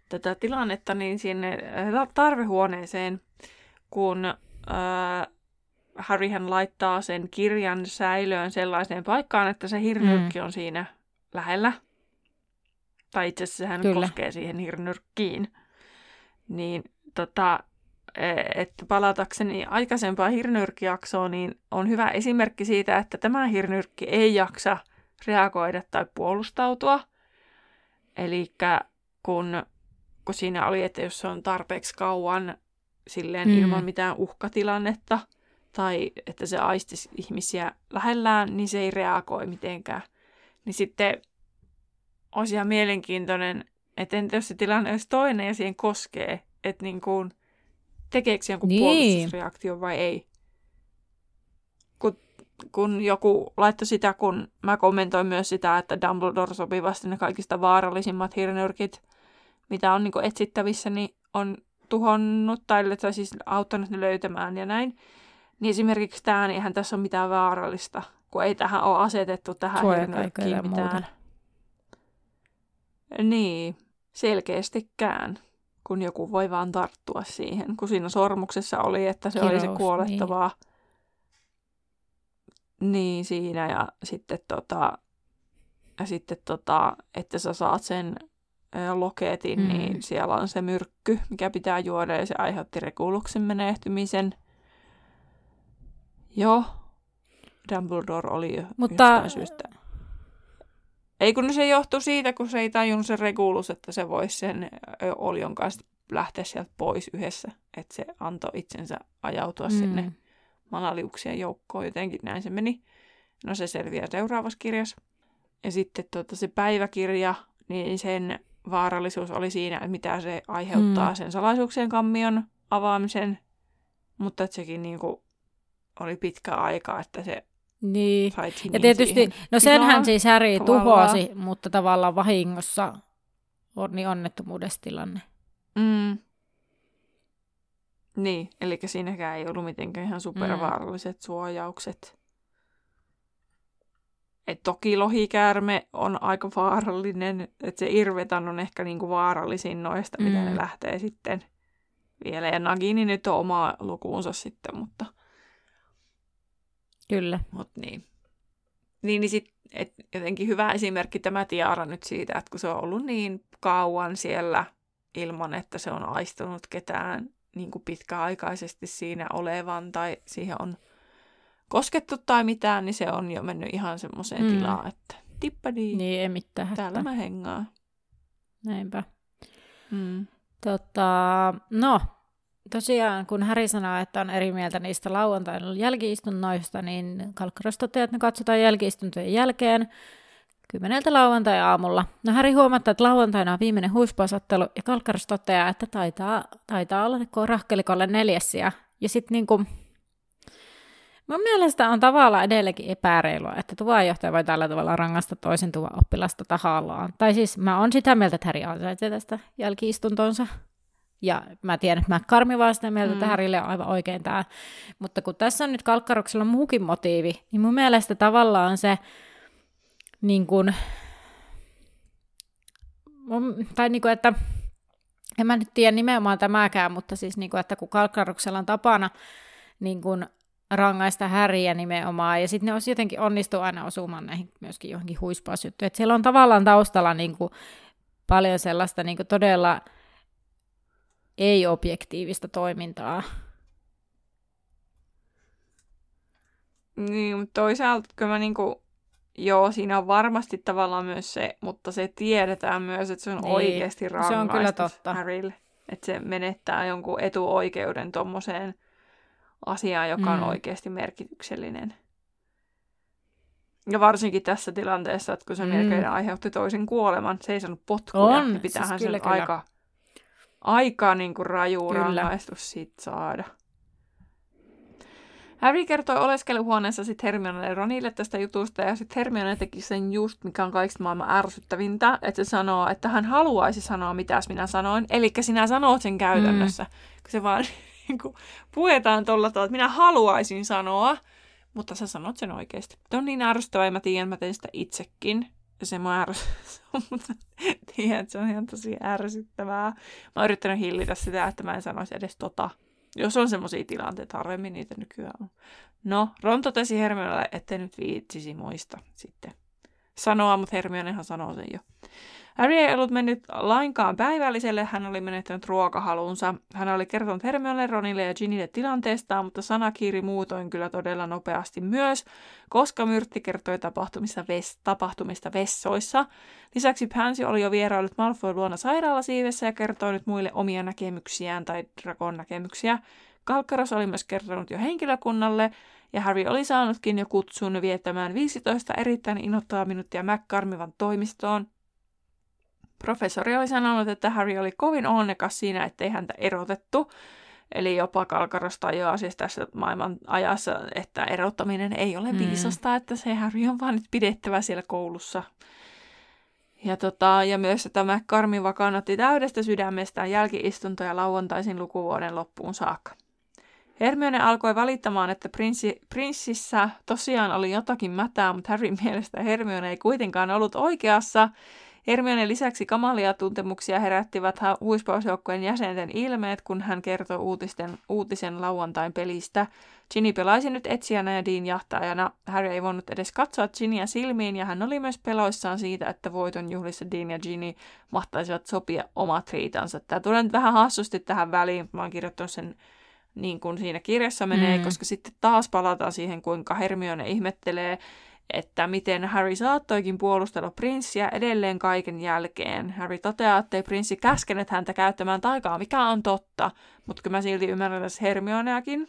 tätä tilannetta, niin sinne tarvehuoneeseen, kun ää, Harryhän laittaa sen kirjan säilöön sellaiseen paikkaan, että se hirnyrkki mm. on siinä lähellä. Tai itse asiassa sehän Kyllä. koskee siihen hirnyrkkiin. Niin tota, että palatakseni aikaisempaan hirnyrkkijaksoon, niin on hyvä esimerkki siitä, että tämä hirnyrkki ei jaksa reagoida tai puolustautua. Eli kun, kun siinä oli, että jos se on tarpeeksi kauan silleen mm. ilman mitään uhkatilannetta – tai että se aistisi ihmisiä lähellään, niin se ei reagoi mitenkään. Niin sitten olisi ihan mielenkiintoinen, että entä jos se tilanne olisi toinen ja siihen koskee, että niin kuin, tekeekö se jonkun niin. puolustusreaktio vai ei. Kun, kun joku laittoi sitä, kun mä kommentoin myös sitä, että Dumbledore sopivasti ne kaikista vaarallisimmat hirnyrkit, mitä on niin kuin etsittävissä, niin on tuhonnut tai, tai siis auttanut ne löytämään ja näin. Niin esimerkiksi tämä, niin eihän tässä ole mitään vaarallista, kun ei tähän ole asetettu tähän hirnyrkkiin mitään. Muuta. Niin, selkeästikään, kun joku voi vaan tarttua siihen, kun siinä sormuksessa oli, että se Kirous, olisi kuolettavaa. Niin. niin, siinä ja sitten tota, ja sitten tota, että sä saat sen loketin, mm. niin siellä on se myrkky, mikä pitää juoda ja se aiheutti rekuluksen menehtymisen. Joo, Dumbledore oli Mutta... syystä. Ei kun se johtui siitä, kun se ei tajunnut se Regulus, että se voisi sen Olion kanssa lähteä sieltä pois yhdessä. Että se antoi itsensä ajautua mm. sinne manaliuksien joukkoon. Jotenkin näin se meni. No se selviää seuraavassa kirjassa. Ja sitten tota, se päiväkirja, niin sen vaarallisuus oli siinä, että mitä se aiheuttaa mm. sen salaisuuksien kammion avaamisen, mutta että sekin niin kuin oli pitkä aika, että se niin. Ja tietysti, no senhän siis Häri tuhosi, mutta tavallaan vahingossa on niin onnettomuudessa tilanne. Mm. Niin, eli siinäkään ei ollut mitenkään ihan supervaaralliset mm. suojaukset. Et toki lohikäärme on aika vaarallinen, että se irvetan on ehkä niinku vaarallisin noista, mm. mitä ne lähtee sitten vielä. Ja Nagini nyt on oma lukuunsa sitten, mutta... Kyllä. Mut niin. Niin, niin sit, et jotenkin hyvä esimerkki tämä tiara nyt siitä, että kun se on ollut niin kauan siellä ilman, että se on aistunut ketään niin kuin pitkäaikaisesti siinä olevan tai siihen on koskettu tai mitään, niin se on jo mennyt ihan semmoiseen mm. tilaan, että tippadi, niin, ei mitään täällä mä hengaan. Näinpä. Mm. Tota, no, tosiaan kun Häri sanoo, että on eri mieltä niistä lauantain jälkiistunnoista, niin Kalkkaros toteaa, että ne katsotaan jälkiistuntojen jälkeen kymmeneltä lauantai-aamulla. No Häri huomattaa, että lauantaina on viimeinen huispausottelu, ja Kalkkaros toteaa, että taitaa, taitaa olla rahkelikolle neljäs Ja sitten niin kuin, Mun mielestä on tavallaan edelleenkin epäreilua, että tuvajohtaja voi tällä tavalla rangaista toisen tuvan oppilasta tahallaan. Tai siis mä oon sitä mieltä, että Häri ansaitsee tästä jälkiistuntonsa. Ja mä tiedän, että mä karmi vaan sitä mieltä, että mm. Härille on aivan oikein tämä. Mutta kun tässä on nyt kalkkaruksella muukin motiivi, niin mun mielestä tavallaan se niin kuin, tai niin kuin, että en mä nyt tiedä nimenomaan tämäkään, mutta siis niin kuin, että kun kalkkaruksella on tapana niin kuin rangaista häriä nimenomaan, ja sitten ne olisi jotenkin onnistu aina osumaan näihin myöskin johonkin huispausjuttuihin. Että siellä on tavallaan taustalla niin kuin paljon sellaista niin kuin todella ei-objektiivista toimintaa. Niin, mutta toisaalta kyllä mä niinku, joo, siinä on varmasti tavallaan myös se, mutta se tiedetään myös, että se on niin, oikeasti rangaistus se on kyllä totta. Harrylle. Että se menettää jonkun etuoikeuden tuommoiseen asiaa, joka on mm. oikeasti merkityksellinen. Ja varsinkin tässä tilanteessa, että kun se mm. melkein aiheutti toisen kuoleman, se ei saanut potkuja, on, niin pitäähän siis kyllä, sen kyllä. aika, aika niin kuin raju rangaistus siitä saada. Harry kertoi oleskeluhuoneessa sitten Hermionelle ja Ronille tästä jutusta, ja sitten Hermione teki sen just, mikä on kaikista maailman ärsyttävintä, että se sanoo, että hän haluaisi sanoa, mitäs minä sanoin, eli sinä sanot sen käytännössä, mm. kun se vaan <laughs> niin kuin, puetaan tuolla tavalla, että minä haluaisin sanoa, mutta sä sanot sen oikeasti. Tämä on niin ärsyttävää, ja mä tiedän, mä teen sitä itsekin. Se mä ärsyttää, <laughs> mutta tiedän, että se on ihan tosi ärsyttävää. Mä oon yrittänyt hillitä sitä, että mä en sanoisi edes tota. Jos on semmoisia tilanteita, harvemmin niitä nykyään on. No, Ron totesi Hermionelle, ettei nyt viitsisi muista sitten sanoa, mutta Hermionehan sanoo sen jo. Harry ei ollut mennyt lainkaan päivälliselle, hän oli menettänyt ruokahalunsa. Hän oli kertonut Hermione, Ronille ja Ginille tilanteestaan, mutta sana kiiri muutoin kyllä todella nopeasti myös, koska Myrtti kertoi tapahtumista, ves- tapahtumista vessoissa. Lisäksi Pansy oli jo vierailut Malfoy luona sairaalasiivessä ja kertoi nyt muille omia näkemyksiään tai Dragon näkemyksiä. Kalkkaros oli myös kertonut jo henkilökunnalle, ja Harry oli saanutkin jo kutsun viettämään 15 erittäin innoittavaa minuuttia McCarmivan toimistoon, Professori oli sanonut, että Harry oli kovin onnekas siinä, ettei häntä erotettu. Eli jopa Kalkaros tajuaa siis tässä maailman ajassa, että erottaminen ei ole mm. viisasta, että se Harry on vaan nyt pidettävä siellä koulussa. Ja, tota, ja myös tämä Karmiva kannatti täydestä sydämestään jälkiistuntoja lauantaisin lukuvuoden loppuun saakka. Hermione alkoi valittamaan, että prinssi, prinssissä tosiaan oli jotakin mätää, mutta Harryn mielestä Hermione ei kuitenkaan ollut oikeassa, Hermione lisäksi kamalia tuntemuksia herättivät huispausjoukkojen jäsenten ilmeet, kun hän kertoi uutisten, uutisen lauantain pelistä. Ginny pelaisi nyt etsijänä ja Dean jahtajana. Harry ei voinut edes katsoa Ginnyä silmiin ja hän oli myös peloissaan siitä, että voiton juhlissa Dean ja Ginny mahtaisivat sopia omat riitansa. Tämä tulee nyt vähän hassusti tähän väliin. Mä oon kirjoittanut sen niin kuin siinä kirjassa menee, mm. koska sitten taas palataan siihen, kuinka Hermione ihmettelee, että miten Harry saattoikin puolustella prinssiä edelleen kaiken jälkeen. Harry toteaa, että ei prinssi käskenyt häntä käyttämään taikaa, mikä on totta, mutta kyllä mä silti ymmärrän tässä Hermioneakin.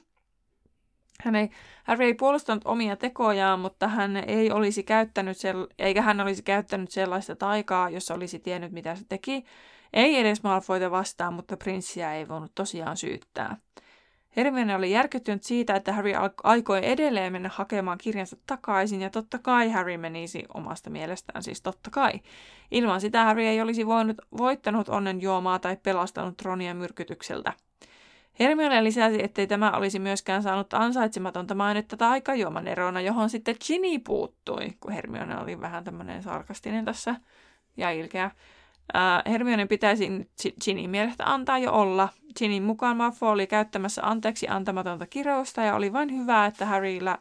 Hän ei, Harry ei puolustanut omia tekojaan, mutta hän ei olisi käyttänyt sel, eikä hän olisi käyttänyt sellaista taikaa, jossa olisi tiennyt, mitä se teki. Ei edes Malfoyta vastaan, mutta prinssiä ei voinut tosiaan syyttää. Hermione oli järkyttynyt siitä, että Harry aikoi edelleen mennä hakemaan kirjansa takaisin, ja totta kai Harry menisi omasta mielestään, siis totta kai. Ilman sitä Harry ei olisi voinut, voittanut onnen juomaa tai pelastanut Ronia myrkytykseltä. Hermione lisäsi, ettei tämä olisi myöskään saanut ansaitsematonta mainetta taikajuoman erona, johon sitten Ginny puuttui, kun Hermione oli vähän tämmöinen sarkastinen tässä ja ilkeä. Äh, Hermionen pitäisi Ginin mielestä antaa jo olla. Ginin mukaan Malfoy oli käyttämässä anteeksi antamatonta kirousta ja oli vain hyvä, että Harryllä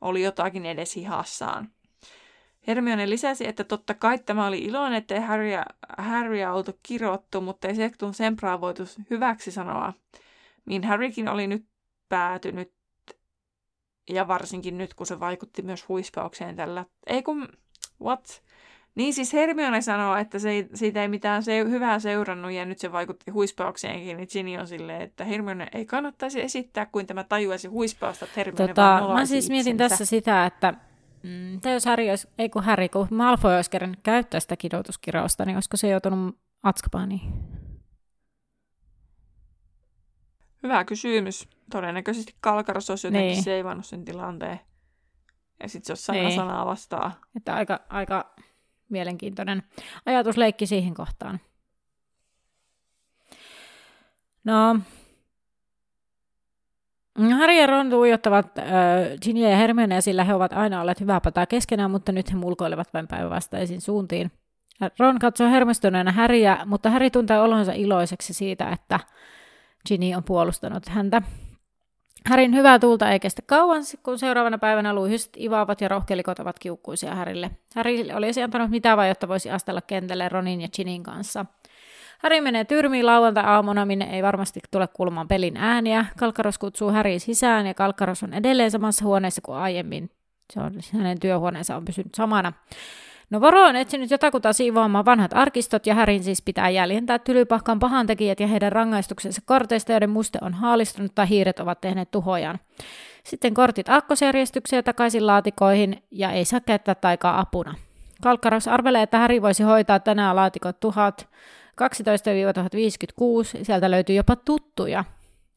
oli jotakin edes hihassaan. Hermione lisäsi, että totta kai tämä oli iloinen, ettei Harrya, Harrya oltu kirottu, mutta ei Sektun Sempraa voitu hyväksi sanoa. Niin Harrykin oli nyt päätynyt, ja varsinkin nyt, kun se vaikutti myös huispaukseen tällä. Ei kun, what? Niin siis Hermione sanoo, että se ei, siitä ei mitään se, hyvää seurannut ja nyt se vaikutti huispaukseenkin, niin Ginny on silleen, että Hermione ei kannattaisi esittää, kuin tämä tajuaisi huispausta, että Hermione tota, vaan Mä siis mietin itsensä. tässä sitä, että mm, jos Harry olisi, ei kun Harry, kun Malfoy olisi kerran käyttää sitä kidotuskirausta, niin olisiko se joutunut Atskabaaniin? Hyvä kysymys. Todennäköisesti Kalkaros olisi jotenkin niin. seivannut sen tilanteen. Ja sitten se olisi sana niin. sanaa vastaan. Että aika, aika mielenkiintoinen ajatusleikki siihen kohtaan. No, Harry ja Ron tuijottavat äh, Ginny ja Hermione, sillä he ovat aina olleet hyvää pataa keskenään, mutta nyt he mulkoilevat vain päinvastaisiin suuntiin. Ron katsoo hermostyneenä Harryä, mutta Harry tuntee olonsa iloiseksi siitä, että Ginny on puolustanut häntä. Härin hyvää tuulta ei kestä kauan, kun seuraavana päivänä luihyset ivaavat ja rohkelikot ovat kiukkuisia Härille. Häri olisi antanut mitä vai, jotta voisi astella kentälle Ronin ja Chinin kanssa. Häri menee tyrmiin lauantai-aamuna, minne ei varmasti tule kuulumaan pelin ääniä. Kalkkaros kutsuu Häriin sisään ja Kalkkaros on edelleen samassa huoneessa kuin aiemmin. Se on, hänen työhuoneensa on pysynyt samana. No Varo on etsinyt jotakuta siivoamaan vanhat arkistot ja Härin siis pitää jäljentää tylypahkan pahantekijät ja heidän rangaistuksensa korteista, joiden muste on haalistunut tai hiiret ovat tehneet tuhojaan. Sitten kortit akkosjärjestykseen takaisin laatikoihin ja ei saa käyttää taikaa apuna. Kalkkaros arvelee, että Häri voisi hoitaa tänään laatikot 1012-1056, sieltä löytyy jopa tuttuja.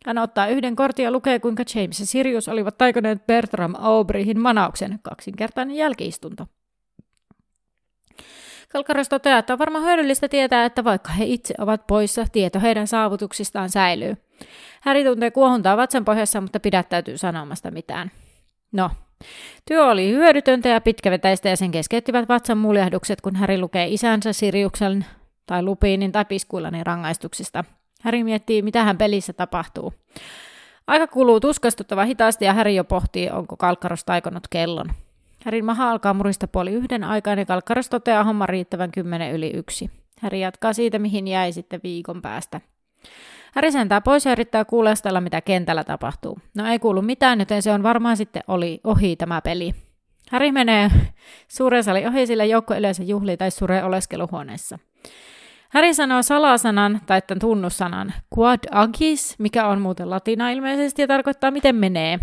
Hän ottaa yhden kortin ja lukee, kuinka James ja Sirius olivat taikoneet Bertram Aubreyhin manauksen, kaksinkertainen jälkiistunto. Kalkaros toteaa, että on varmaan hyödyllistä tietää, että vaikka he itse ovat poissa, tieto heidän saavutuksistaan säilyy. Häri tuntee kuohuntaa vatsan pohjassa, mutta pidättäytyy sanomasta mitään. No, työ oli hyödytöntä ja pitkävetäistä ja sen keskeyttivät vatsan muljahdukset, kun Häri lukee isänsä Siriuksen tai Lupiinin tai Piskuilanin rangaistuksista. Häri miettii, mitä hän pelissä tapahtuu. Aika kuluu tuskastuttava hitaasti ja Häri jo pohtii, onko Kalkkaros taikonut kellon. Härin maha alkaa murista puoli yhden aikaan ja Kalkkaros toteaa homman riittävän kymmenen yli yksi. Häri jatkaa siitä, mihin jäi sitten viikon päästä. Häri sentää pois ja yrittää kuulostella, mitä kentällä tapahtuu. No ei kuulu mitään, joten se on varmaan sitten oli ohi tämä peli. Häri menee suuren salin ohi, sillä joukko yleensä juhlii tai suree oleskeluhuoneessa. Häri sanoo salasanan tai tämän tunnussanan quad agis, mikä on muuten latina ilmeisesti ja tarkoittaa miten menee.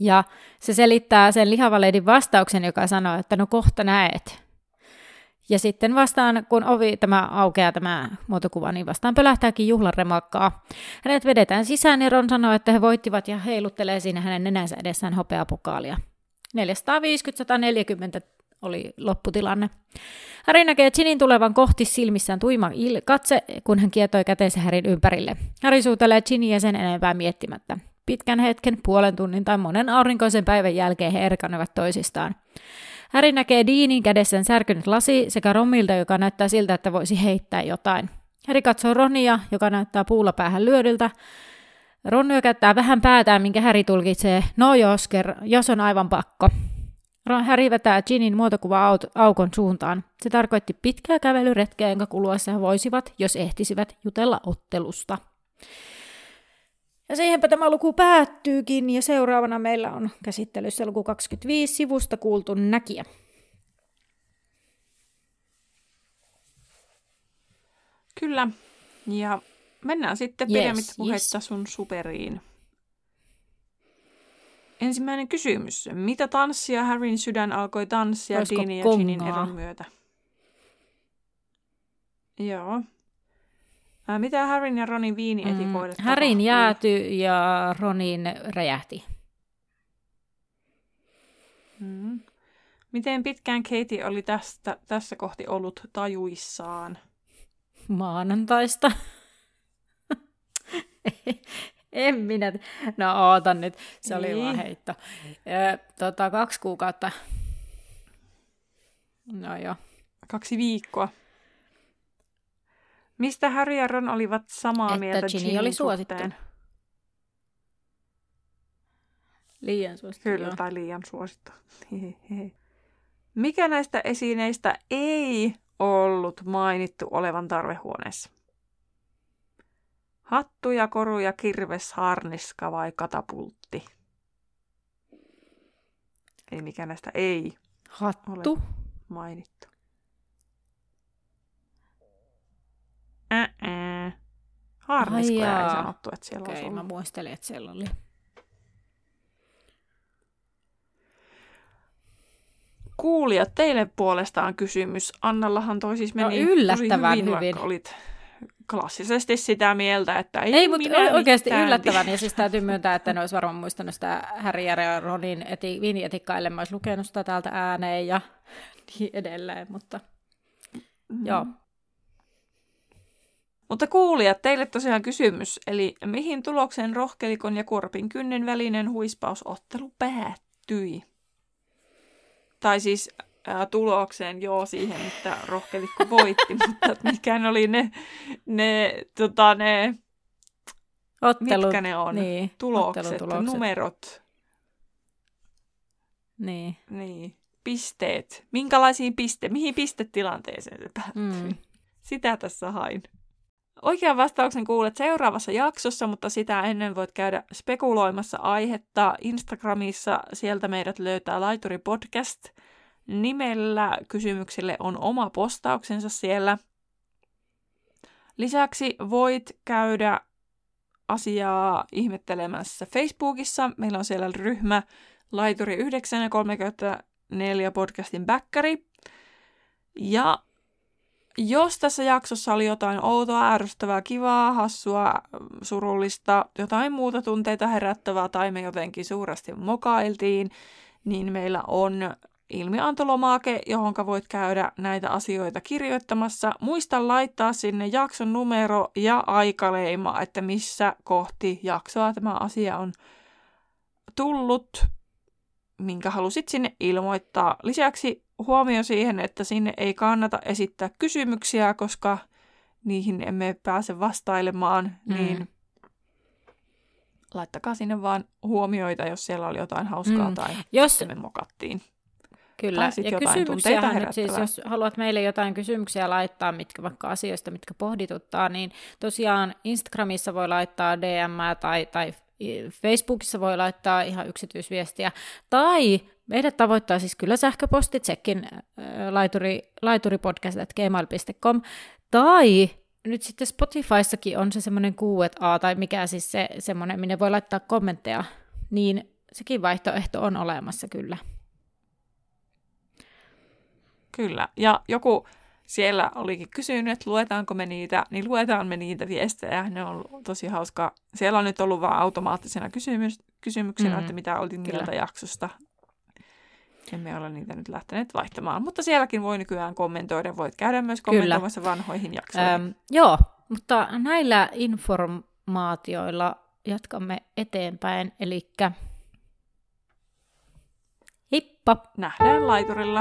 Ja se selittää sen lihavaleidin vastauksen, joka sanoo, että no kohta näet. Ja sitten vastaan, kun ovi tämä aukeaa tämä muotokuva, niin vastaan pölähtääkin juhlan remakkaa. Hänet vedetään sisään ja Ron sanoo, että he voittivat ja heiluttelee siinä hänen nenänsä edessään hopeapokaalia. 450-140 oli lopputilanne. Harry näkee Chinin tulevan kohti silmissään tuima katse, kun hän kietoi käteensä Härin ympärille. Harry suutelee Chinin sen enempää miettimättä. Pitkän hetken, puolen tunnin tai monen aurinkoisen päivän jälkeen he erkanevat toisistaan. Häri näkee Deanin kädessään särkynyt lasi sekä Romilta, joka näyttää siltä, että voisi heittää jotain. Häri katsoo Ronia, joka näyttää puulla päähän lyödyltä. Ron nyökättää vähän päätään, minkä Häri tulkitsee, no Josker, jos on aivan pakko. Ron Häri vetää Ginin muotokuva aukon suuntaan. Se tarkoitti pitkää kävelyretkeä, jonka kuluessa he voisivat, jos ehtisivät, jutella ottelusta. Ja siihenpä tämä luku päättyykin, ja seuraavana meillä on käsittelyssä luku 25 sivusta kuultu näkijä. Kyllä, ja mennään sitten yes, pidemmittä puhetta yes. sun superiin. Ensimmäinen kysymys. Mitä tanssia Harryn sydän alkoi tanssia Olisiko Deanin ja Ginin eron myötä? Joo. Mitä Harryn ja Ronin viinietikoille Mm, Härin tapahtui? jääty ja Ronin räjähti. Mm. Miten pitkään Katie oli tästä, tässä kohti ollut tajuissaan? Maanantaista. <laughs> en minä. No ootan nyt. Se oli Niin. vaan heitto. Ö, tota, kaksi kuukautta. No joo. Kaksi viikkoa. Mistä Harry ja Ron olivat samaa Että mieltä Ginny Ginin oli suosittu. suhteen? Liian suosittu. Kyllä, joo. tai liian suosittu. <laughs> Mikä näistä esineistä ei ollut mainittu olevan tarvehuoneessa? Hattu ja koru ja kirves, harniska vai katapultti? Eli mikä näistä ei Hattu. mainittu? Ää. Harniskoja ei sanottu, että siellä Okei, olisi mä ollut. muistelin, että siellä oli. Kuulijat, teille puolestaan kysymys. Annallahan toi siis No, meni yllättävän tosi hyvin, hyvin. olit klassisesti sitä mieltä, että ei, Ei, mutta minä oikeasti yllättävän. Ja <laughs> siis täytyy myöntää, että ne olisi varmaan muistanut sitä Harry ja Ronin eti, viinietikkaa, ellei mä olisi lukenut sitä täältä ääneen ja <laughs> niin edelleen. Mutta Mm. joo, Mutta kuulijat, teille tosiaan kysymys. Eli mihin tulokseen rohkelikon ja kurpin kynnen välinen huispausottelu päättyi? Tai siis ää, tulokseen, joo, siihen, että rohkelikko voitti, <laughs> mutta että mikä ne oli ne, ne, tota, ne ottelu, mitkä ne on, niin, tulokset, numerot, Niin. niin, pisteet. Minkälaisiin piste, mihin pistetilanteeseen se päättyi? Mm. Sitä tässä hain. Oikean vastauksen kuulet seuraavassa jaksossa, mutta sitä ennen voit käydä spekuloimassa aihetta Instagramissa. Sieltä meidät löytää Laituri Podcast nimellä. Kysymyksille on oma postauksensa siellä. Lisäksi voit käydä asiaa ihmettelemässä Facebookissa. Meillä on siellä ryhmä Laituri 9 ja 34 podcastin bäkkäri. Ja jos tässä jaksossa oli jotain outoa, ärsyttävää, kivaa, hassua, surullista, jotain muuta tunteita herättävää tai me jotenkin suuresti mokailtiin, niin meillä on ilmiantolomake, johon voit käydä näitä asioita kirjoittamassa. Muista laittaa sinne jakson numero ja aikaleima, että missä kohti jaksoa tämä asia on tullut, minkä halusit sinne ilmoittaa. Lisäksi huomio siihen, että sinne ei kannata esittää kysymyksiä, koska niihin emme pääse vastailemaan, Mm. niin laittakaa sinne vaan huomioita, jos siellä oli jotain hauskaa Mm. tai Jos, me mokattiin. Kyllä, ja tunteita nyt siis, jos haluat meille jotain kysymyksiä laittaa, mitkä vaikka asioista, mitkä pohdituttaa, niin tosiaan Instagramissa voi laittaa DM tai, tai Facebookissa voi laittaa ihan yksityisviestiä, tai meidät tavoittaa siis kyllä sähköposti, tsekin äh, laituri, laituripodcast.gmail.com, tai nyt sitten Spotifyssakin on se semmoinen Q&A, tai mikä siis se semmoinen, minne voi laittaa kommentteja, niin sekin vaihtoehto on olemassa kyllä. Kyllä. Ja joku siellä olikin kysynyt, että luetaanko me niitä, niin luetaan me niitä viestejä. Ne on ollut tosi hauskaa. Siellä on nyt ollut vaan automaattisena kysymys, kysymyksenä, Mm, että mitä oltiin mieltä jaksosta. Emme ole niitä nyt lähteneet vaihtamaan. Mutta sielläkin voi nykyään kommentoida. Voit käydä myös Kyllä. kommentoimassa vanhoihin jaksoihin. Ähm, joo, mutta näillä informaatioilla jatkamme eteenpäin, eli heippa! Nähdään laiturilla.